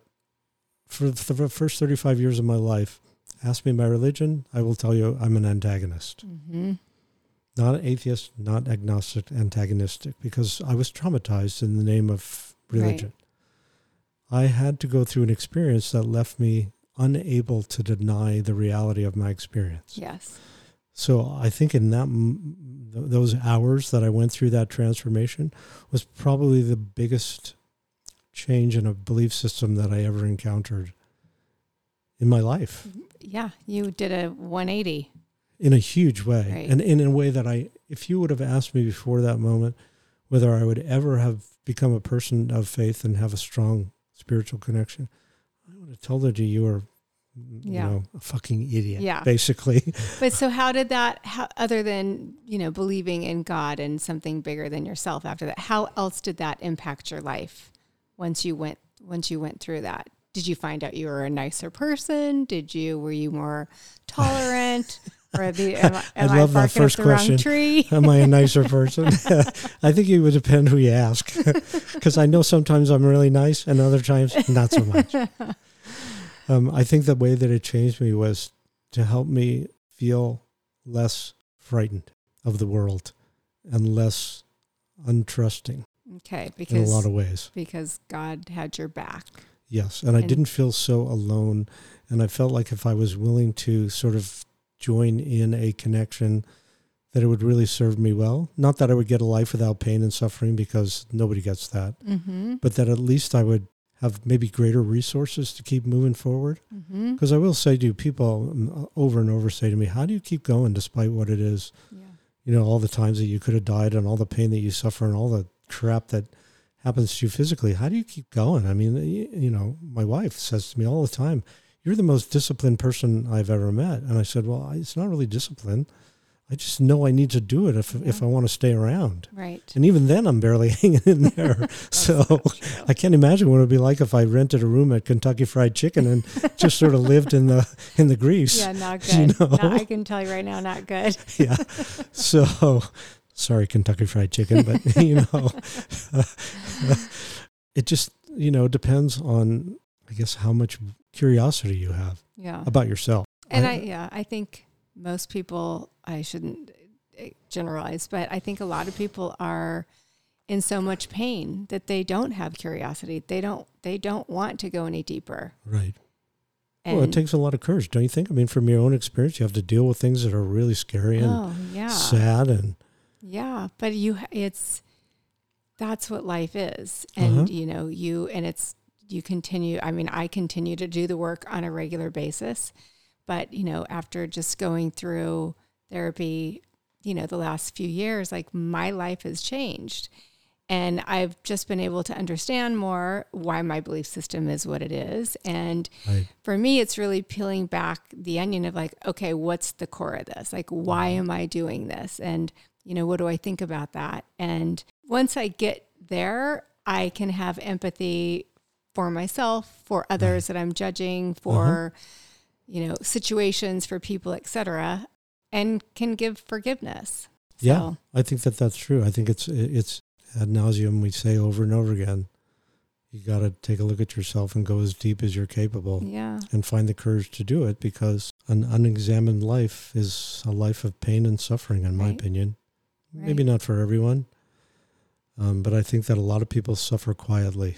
for the first 35 years of my life, ask me my religion, I will tell you I'm an antagonist. Mm-hmm. not an atheist, not agnostic, antagonistic, because I was traumatized in the name of religion. I had to go through an experience that left me unable to deny the reality of my experience. Yes. So I think in that those hours that I went through that transformation was probably the biggest change in a belief system that I ever encountered in my life Yeah. You did a 180. in a huge way Right. and, in a way that I if you would have asked me before that moment whether I would ever have become a person of faith and have a strong spiritual connection I would have told you you were you know a fucking idiot Yeah. basically But so how did that how, other than, you know, believing in God and something bigger than yourself after that, how else did that impact your life once you went once you went through that? Did you find out you were a nicer person? Did you were you more tolerant? Or the am, I- am I love that first question. Tree? Am I a nicer person? I think it would depend who you ask. Because I know sometimes I'm really nice and other times not so much. Um, I think the way that it changed me was to help me feel less frightened of the world and less untrusting Okay, in a lot of ways. because God had your back. Yes. And I didn't feel so alone. And I felt like if I was willing to sort of join in a connection, that it would really serve me well. Not that I would get a life without pain and suffering because nobody gets that, Mm-hmm. but that at least I would have maybe greater resources to keep moving forward. Mm-hmm. Because I will say to people um, over and over say to me, How do you keep going despite what it is? Yeah. You know, all the times that you could have died and all the pain that you suffer and all the crap that happens to you physically. How do you keep going? I mean, you, know, my wife says to me all the time, You're the most disciplined person I've ever met. And I said, Well, it's not really discipline. I just know I need to do it if, if I want to stay around. Right. And even then, I'm barely hanging in there. so I can't imagine what it would be like if I rented a room at Kentucky Fried Chicken and just sort of lived in the in the grease. Yeah, not good. You know? I can tell you right now, not good. yeah. So, sorry, Kentucky Fried Chicken, but you know, it just you know depends on I guess how much curiosity you have Yeah. about yourself. And I- I, yeah, I think most people, I shouldn't eh, generalize, but I think a lot of people are in so much pain that they don't have curiosity. They don't, they don't want to go any deeper. Right. And well, it takes a lot of courage, don't you think? I mean, from your own experience, you have to deal with things that are really scary and oh yeah, sad, and yeah, but you it's that's what life is. And, Uh-huh. you know, you, and it's, you continue, I mean, I continue to do the work on a regular basis, but, you know, after just going through therapy, you know, the last few years, like my life has changed. And I've just been able to understand more why my belief system is what it is. And right, for me, it's really peeling back the onion of like, okay, what's the core of this? Like, why Mm-hmm. am I doing this? And, you know, what do I think about that? And once I get there, I can have empathy for myself, for others that I'm judging, for, uh-huh. you know, situations, for people, etc., and can give forgiveness. Yeah. I think that that's true. I think it's it's ad nauseum. We say over and over again. You got to take a look at yourself and go as deep as you're capable. yeah. and find the courage to do it because an unexamined life is a life of pain and suffering, in my Right. opinion. Maybe not for everyone, um, but I think that a lot of people suffer quietly.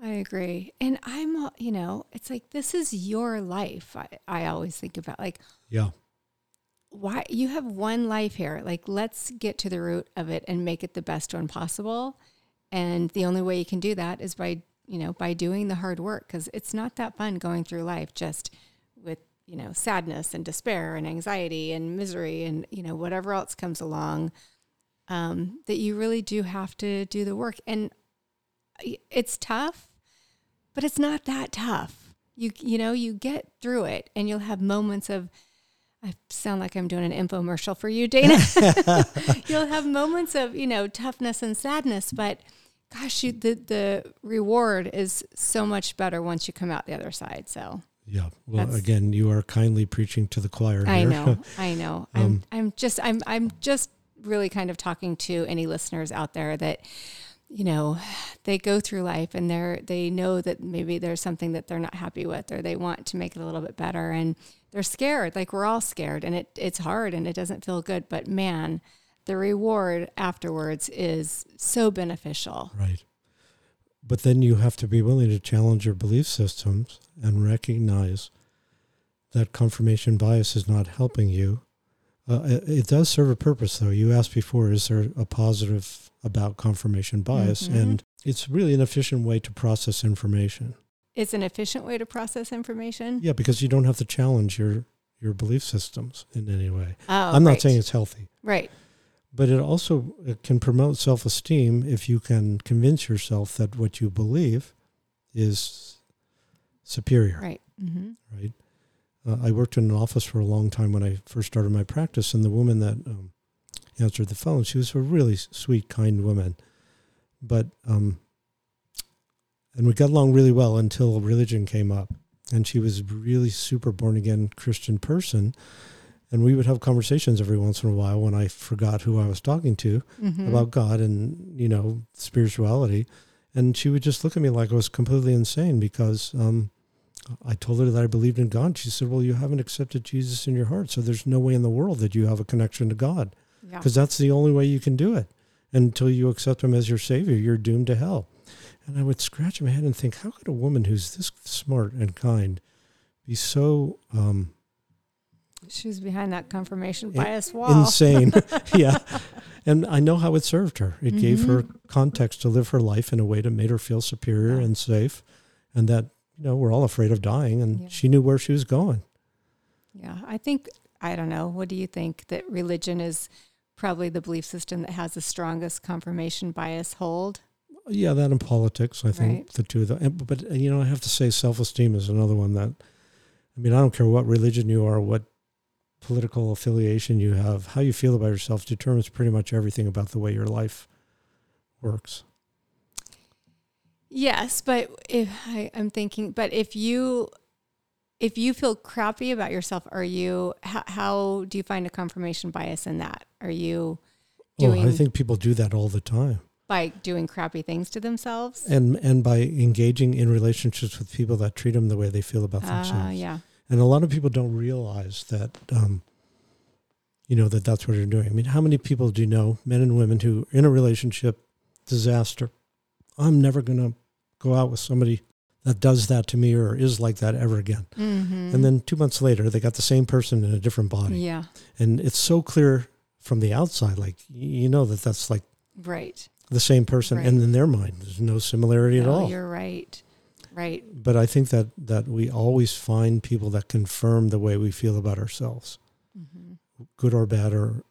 I agree. And I'm, you know, it's like, this is your life. I, I always think about like, Yeah, why you have one life here. Like, let's get to the root of it and make it the best one possible. And the only way you can do that is by, you know, by doing the hard work because it's not that fun going through life just with, you know, sadness and despair and anxiety and misery and, you know, whatever else comes along. Um, that you really do have to do the work. And it's tough, but it's not that tough. You, you know, you get through it and you'll have moments of, I sound like I'm doing an infomercial for you, Dana. You'll have moments of, you know, toughness and sadness, but gosh, you, the the reward is so much better once you come out the other side. So yeah. Well, That's- again, you are kindly preaching to the choir. I know, I know. I'm Um, I'm just I'm I'm just really kind of talking to any listeners out there that you know they go through life and they're they know that maybe there's something that they're not happy with or they want to make it a little bit better and they're scared like we're all scared and it it's hard and it doesn't feel good but man the reward afterwards is so beneficial Right. But then you have to be willing to challenge your belief systems and recognize that confirmation bias is not helping you. Uh, it, it does serve a purpose, though. You asked before, is there a positive about confirmation bias? Mhm. And it's really an efficient way to process information. it's an efficient way to process information Yeah, because you don't have to challenge your, your belief systems in any way. oh, I'm not right. saying it's healthy. right But it also it can promote self esteem if you can convince yourself that what you believe is superior, right mm-hmm. right? Uh, I worked in an office for a long time when I first started my practice, and the woman that um, answered the phone, she was a really sweet, kind woman. But, um, and we got along really well until religion came up. And she was a really super born again Christian person. And we would have conversations every once in a while when I forgot who I was talking to Mhm. about God and, you know, spirituality. And she would just look at me like I was completely insane because um, I told her that I believed in God. She said, Well, you haven't accepted Jesus in your heart. So there's no way in the world that you have a connection to God yeah. because that's the only way you can do it. Until you accept Him as your Savior, you're doomed to hell. And I would scratch my head and think, How could a woman who's this smart and kind be so um, She's behind that confirmation bias wall. insane. yeah. And I know how it served her. It gave her context to live her life in a way that made her feel superior Yeah. and safe. And that, you know, we're all afraid of dying. And Yeah. she knew where she was going. Yeah, I think I don't know. What do you think that religion is probably the belief system that has the strongest confirmation bias hold? Yeah, that and politics, I think Right. the two of them. But, you know, I have to say self esteem is another one that, I mean, I don't care what religion you are, what political affiliation you have, how you feel about yourself determines pretty much everything about the way your life works. Yes, but if I, I'm thinking, but if you if you feel crappy about yourself, are you how, how do you find a confirmation bias in that? Are you doing oh, I think people do that all the time. by doing crappy things to themselves? and and by engaging in relationships with people that treat them the way they feel about Ah, themselves. yeah, And a lot of people don't realize that, um, you know, that that's what they're doing. I mean, how many people do you know, men and women, who are in a relationship disaster? I'm never going to go out with somebody that does that to me or is like that ever again. mm-hmm. And then two months later, they got the same person in a different body, yeah, and it's so clear from the outside, like you know that that's like right. the same person, Right. and in their mind, there's no similarity at all. You're right, right. but I think that that we always find people that confirm the way we feel about ourselves, hmm good or bad or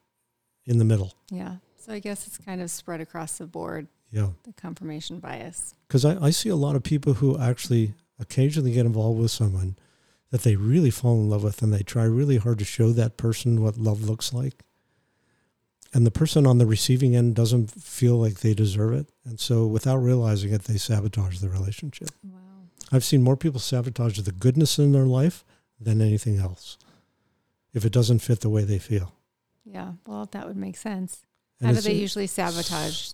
in the middle. Yeah. So I guess it's kind of spread across the board, Yeah, the confirmation bias. because I, I see a lot of people who actually occasionally get involved with someone that they really fall in love with, and they try really hard to show that person what love looks like. And the person on the receiving end doesn't feel like they deserve it. And so without realizing it, they sabotage the relationship. Wow. I've seen more people sabotage the goodness in their life than anything else if it doesn't fit the way they feel. Yeah. Well, that would make sense. And How do they usually sabotage?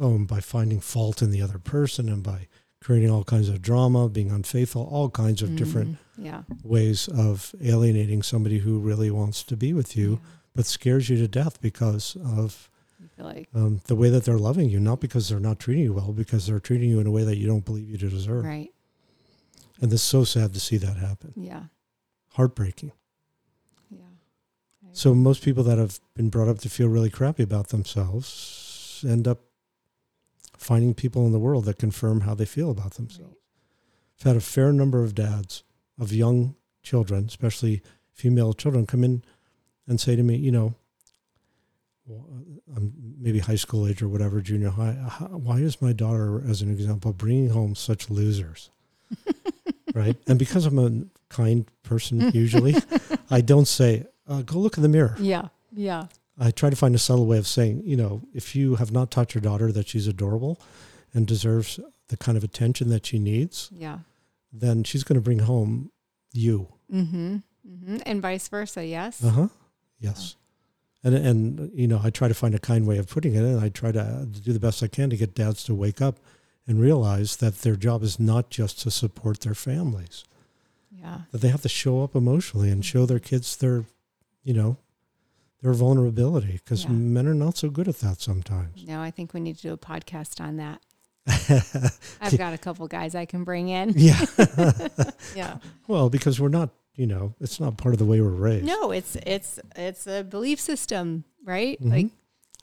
Oh, and by finding fault in the other person and by creating all kinds of drama, being unfaithful, all kinds of different Mhm. Yeah. ways of alienating somebody who really wants to be with you, Yeah. but scares you to death because of like um, the way that they're loving you, not because they're not treating you well, because they're treating you in a way that you don't believe you deserve. right. And it's so sad to see that happen. Yeah. Heartbreaking. Yeah. So most people that have been brought up to feel really crappy about themselves end up finding people in the world that confirm how they feel about themselves. I've had a fair number of dads of young children, especially female children, come in and say to me, you know, I'm maybe high school age or whatever, junior high. Why is my daughter, as an example, bringing home such losers? right? And because I'm a kind person, usually, I don't say, uh, go look in the mirror. Yeah. Yeah. I try to find a subtle way of saying, you know, if you have not taught your daughter that she's adorable and deserves the kind of attention that she needs, Yeah. then she's going to bring home you. Mm-hmm. Mm-hmm. And vice versa. Yes. Uh huh. Yes. And and you know, I try to find a kind way of putting it, and I try to do the best I can to get dads to wake up and realize that their job is not just to support their families; Yeah. that they have to show up emotionally and show their kids their, you know, their vulnerability because Yeah. men are not so good at that sometimes. No, I think we need to do a podcast on that. I've got a couple guys I can bring in. yeah. Yeah. well, because we're not, you know, it's not part of the way we're raised. No, it's it's it's a belief system, right? Mhm. Like,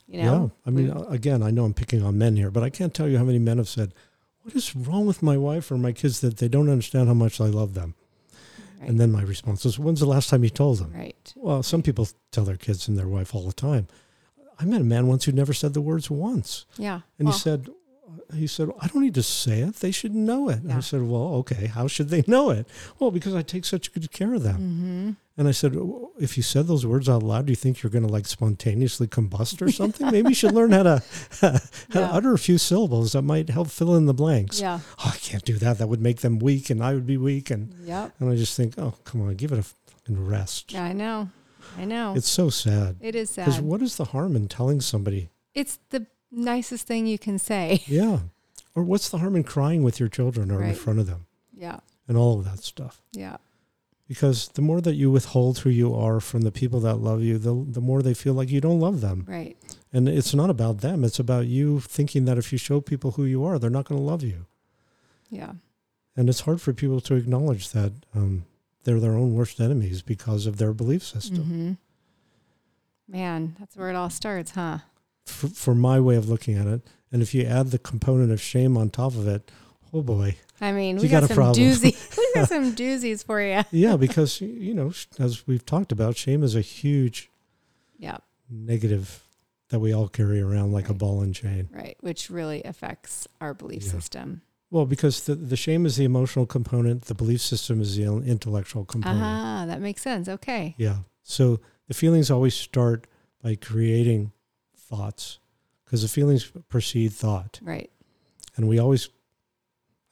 you know. yeah. I mean, we- again, I know I'm picking on men here, but I can't tell you how many men have said, "What is wrong with my wife or my kids that they don't understand how much I love them?" Right, And then my response is, "When's the last time you told them?" right. Well, some people tell their kids and their wife all the time. I met a man once who never said the words once, Yeah. and Well, he said, "He said I don't need to say it; they should know it." And I said, "Well, okay, how should they know it?" Well, because I take such good care of them. mhm. And I said, "W- if you said those words out loud, do you think you're going to like spontaneously combust or something? Maybe you should learn how to, how to utter a few syllables that might help fill in the blanks. Yeah. Oh, I can't do that. That would make them weak and I would be weak. And, Yep. and I just think, oh, come on, give it a fucking rest. Yeah, I know. I know. It's so sad. it is Because sad. what is the harm in telling somebody? it's the nicest thing you can say. Yeah. Or what's the harm in crying with your children or in front of them Yeah. and all of that stuff? Yeah. Because the more that you withhold who you are from the people that love you, the, the more they feel like you don't love them. Right. And it's not about them. It's about you thinking that if you show people who you are, they're not going to love you. Yeah. And it's hard for people to acknowledge that um, they're their own worst enemies because of their belief system. hmm Man, that's where it all starts, huh? For, for my way of looking at it. And if you add the component of shame on top of it, oh boy. I mean, You we got got, a some problem. doozy. we got some doozies for you. Yeah, because, you know, as we've talked about, shame is a huge Yeah. negative that we all carry around like a ball and chain. Right. Which really affects our belief Yeah. system. Well, because the, the shame is the emotional component, the belief system is the intellectual component. Ah, that makes sense. Okay. Yeah. So the feelings always start by creating thoughts because the feelings precede thought. Right. And we always,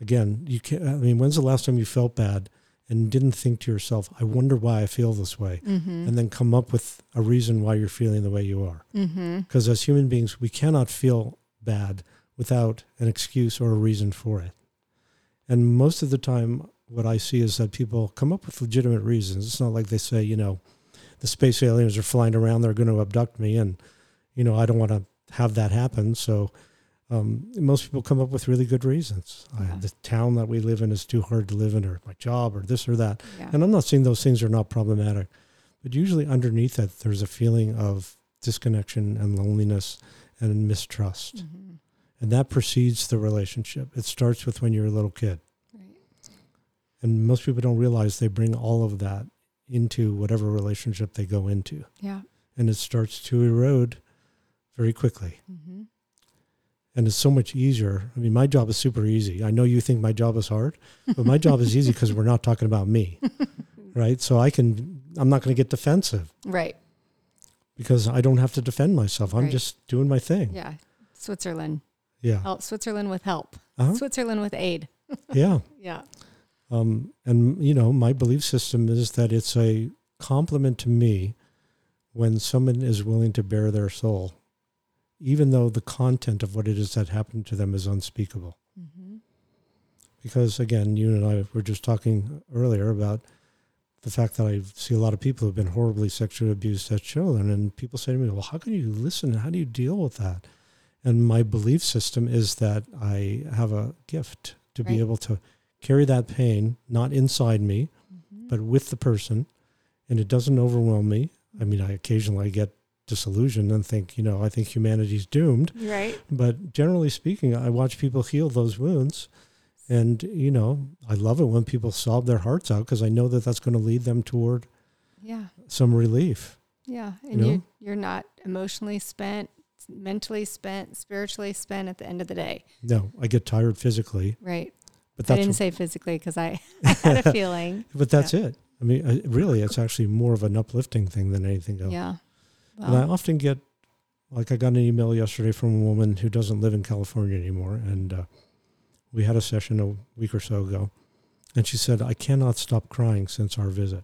again, you can't, I mean, when's the last time you felt bad and didn't think to yourself, I wonder why I feel this way? Mm-hmm. And then come up with a reason why you're feeling the way you are. mm-hmm. Because as human beings, we cannot feel bad without an excuse or a reason for it. And most of the time, what I see is that people come up with legitimate reasons. It's not like they say, you know, the space aliens are flying around, they're going to abduct me, and, you know, I don't want to have that happen. So um, most people come up with really good reasons. Yeah. I, the town that we live in is too hard to live in, or my job, or this or that. Yeah. And I'm not saying those things are not problematic, but usually underneath that, there's a feeling of disconnection and loneliness and mistrust. Mhm. And that precedes the relationship. It starts with when you're a little kid. Right. And most people don't realize they bring all of that into whatever relationship they go into. Yeah. And it starts to erode very quickly. Mm-hmm. And it's so much easier. I mean, my job is super easy. I know you think my job is hard, but my job is easy because we're not talking about me, right? So I can, I'm not going to get defensive Right. because I don't have to defend myself. I'm Right. just doing my thing. Yeah. Switzerland. Yeah. Help. Switzerland with help. Uh-huh. Switzerland with aid. Yeah. Yeah. Um, and, you know, my belief system is that it's a compliment to me when someone is willing to bare their soul, even though the content of what it is that happened to them is unspeakable. Mm-hmm. Because, again, you and I were just talking earlier about the fact that I see a lot of people who have been horribly sexually abused as children. And people say to me, well, how can you listen? How do you deal with that? And my belief system is that I have a gift to be able to carry that pain, not inside me, Mm-hmm. but with the person, and it doesn't overwhelm me. I mean, I occasionally get disillusioned and think, you know, I think humanity's doomed. Right. But generally speaking, I watch people heal those wounds. And, you know, I love it when people sob their hearts out because I know that that's going to lead them toward Yeah. some relief. Yeah. You And know? you, you're not emotionally spent, mentally spent, spiritually spent at the end of the day. No, I get tired physically, Right. but I didn't say physically because I, I had a feeling. but that's it. I mean, I, really, it's actually more of an uplifting thing than anything else. Yeah. And I often get, like, I got an email yesterday from a woman who doesn't live in California anymore. And uh, we had a session a week or so ago. And she said, I cannot stop crying since our visit.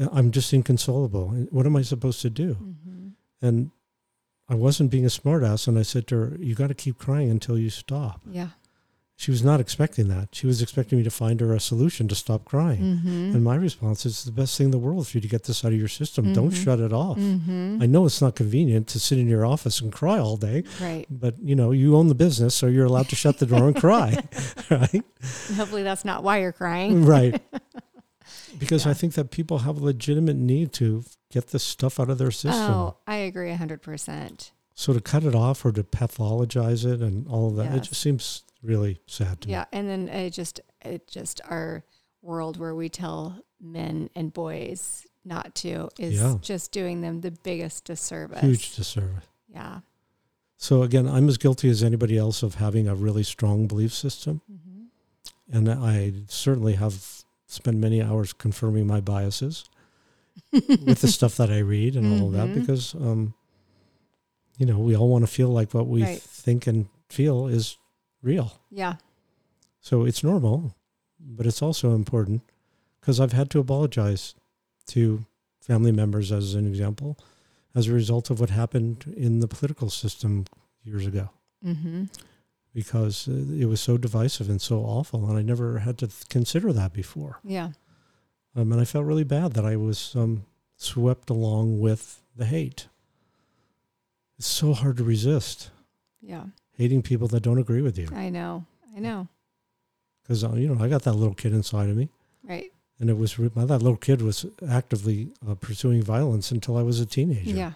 oh, I'm just inconsolable. What am I supposed to do? mhm. And I wasn't being a smartass. And I said to her, You got to keep crying until you stop. Yeah. She was not expecting that. She was expecting me to find her a solution to stop crying. Mm-hmm. And my response is, the best thing in the world for you to get this out of your system. Don't Mhm. shut it off. Mm-hmm. I know it's not convenient to sit in your office and cry all day, Right. but you know, you own the business, so you're allowed to shut the door and cry, right? Hopefully that's not why you're crying. Right. Because I think that people have a legitimate need to get this stuff out of their system. Oh, I agree 100%. So to cut it off or to pathologize it and all of that, it just seems really sad to me. Yeah. And then it just, it just our world where we tell men and boys not to is Yeah. just doing them the biggest disservice. Huge disservice. Yeah. So again, I'm as guilty as anybody else of having a really strong belief system. Mm-hmm. And I certainly have spent many hours confirming my biases. with the stuff that I read and all of that Mhm. because um you know, we all want to feel like what we Right. think and feel is real. Yeah. So it's normal, but it's also important because I've had to apologize to family members, as an example, as a result of what happened in the political system years ago. Mm-hmm. Because uh, it was so divisive and so awful, and I never had to th- consider that before. Yeah. Um, and I felt really bad that I was um, swept along with the hate. It's so hard to resist Yeah. Hating people that don't agree with you. I know. I know. Because uh, you know, I got that little kid inside of me, Right. and it was that little kid was actively uh, pursuing violence until I was a teenager. Yeah.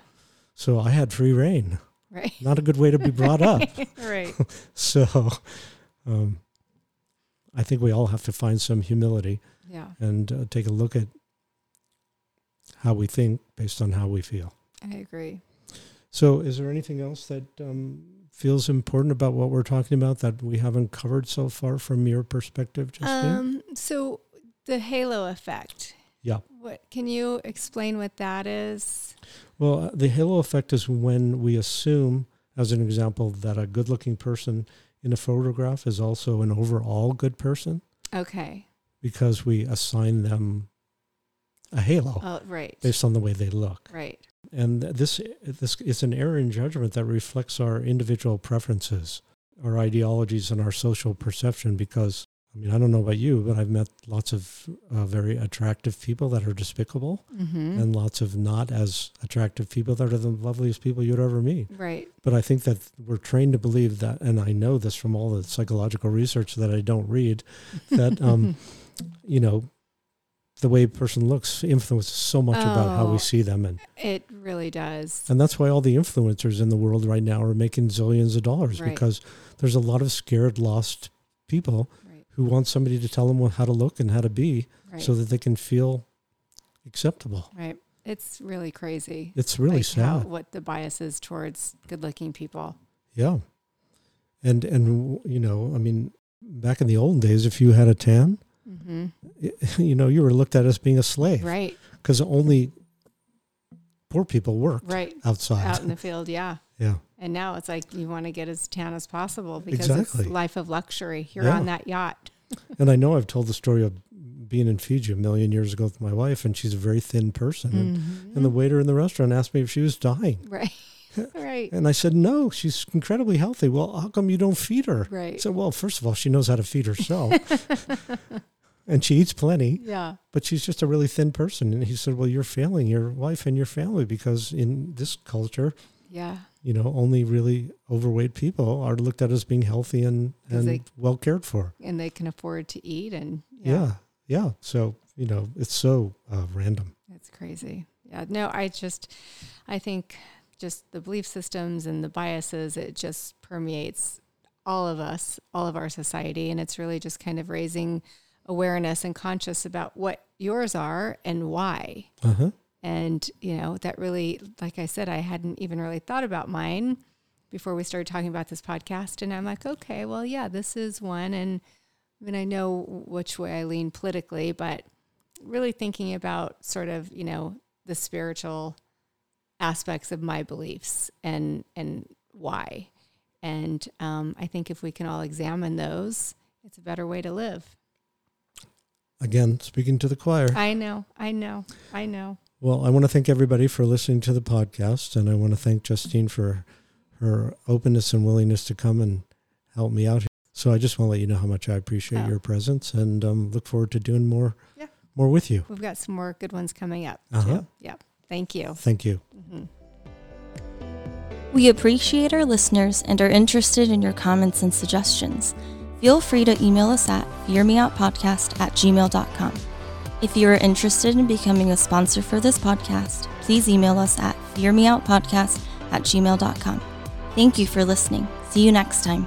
So I had free reign. Right. Not a good way to be brought up. right. So, um, I think we all have to find some humility Yeah. and uh, take a look at how we think based on how we feel. I agree. So, is there anything else that um, feels important about what we're talking about that we haven't covered so far from your perspective, Justine? Um, so the halo effect. Yeah. What can you explain what that is? well, uh, the halo effect is when we assume, as an example, that a good-looking person in a photograph is also an overall good person Okay. because we assign them a halo Oh, right. based on the way they look. Right. And this this is an error in judgment that reflects our individual preferences, our ideologies, and our social perception. Because I mean, I don't know about you, but I've met lots of uh, very attractive people that are despicable, Mm-hmm. and lots of not as attractive people that are the loveliest people you'd ever meet. right. But I think that we're trained to believe that, and I know this from all the psychological research that I don't read, that um, you know, the way a person looks influences so much about how Oh. we see them, and it really does. and that's why all the influencers in the world right now are making zillions of dollars Right. because there's a lot of scared, lost people Right. who want somebody to tell them how to look and how to be Right. so that they can feel acceptable. right. It's really crazy. It's really like how, sad. what the bias is towards good-looking people. Yeah. And, and, you know, I mean, back in the old days, if you had a tan, Mm-hmm. you know, you were looked at as being a slave Right. because only poor people worked Right. outside. Out in the field. Yeah. yeah. And now it's like you want to get as tan as possible because Exactly. it's life of luxury. You're Yeah. on that yacht. And I know I've told the story of being in Fiji a million years ago with my wife, and she's a very thin person. And, Mhm. and the waiter in the restaurant asked me if she was dying. right. right. And I said, no, she's incredibly healthy. Well, how come you don't feed her? I Right. said, well, first of all, she knows how to feed herself. And she eats plenty, Yeah. but she's just a really thin person. And he said, well, you're failing your wife and your family because in this culture, Yeah. you know, only really overweight people are looked at as being healthy and, and they- well cared for. And they can afford to eat. And Yeah. yeah. So, you know, it's so uh, random. It's crazy. Yeah. No, I just, I think just the belief systems and the biases, it just permeates all of us, all of our society. And it's really just kind of raising awareness and conscious about what yours are and why. Uh huh. And, you know, that really, like I said, I hadn't even really thought about mine before we started talking about this podcast. And I'm like, okay, well, yeah, this is one. And I mean, I know which way I lean politically, but really thinking about sort of, you know, the spiritual aspects of my beliefs and, and why. And um, I think if we can all examine those, it's a better way to live. Again, speaking to the choir. I know, I know, I know. Well, I want to thank everybody for listening to the podcast, and I want to thank Justine for her openness and willingness to come and help me out. Here. So I just want to let you know how much I appreciate Oh. your presence, and um, look forward to doing more, Yeah. more with you. We've got some more good ones coming up Uh-huh. too. Yep. Thank you. Thank you. hmm We appreciate our listeners and are interested in your comments and suggestions. Feel free to email us at fearmeoutpodcast at gmail.com. If you are interested in becoming a sponsor for this podcast, please email us at fearmeoutpodcast at gmail.com. Thank you for listening. See you next time.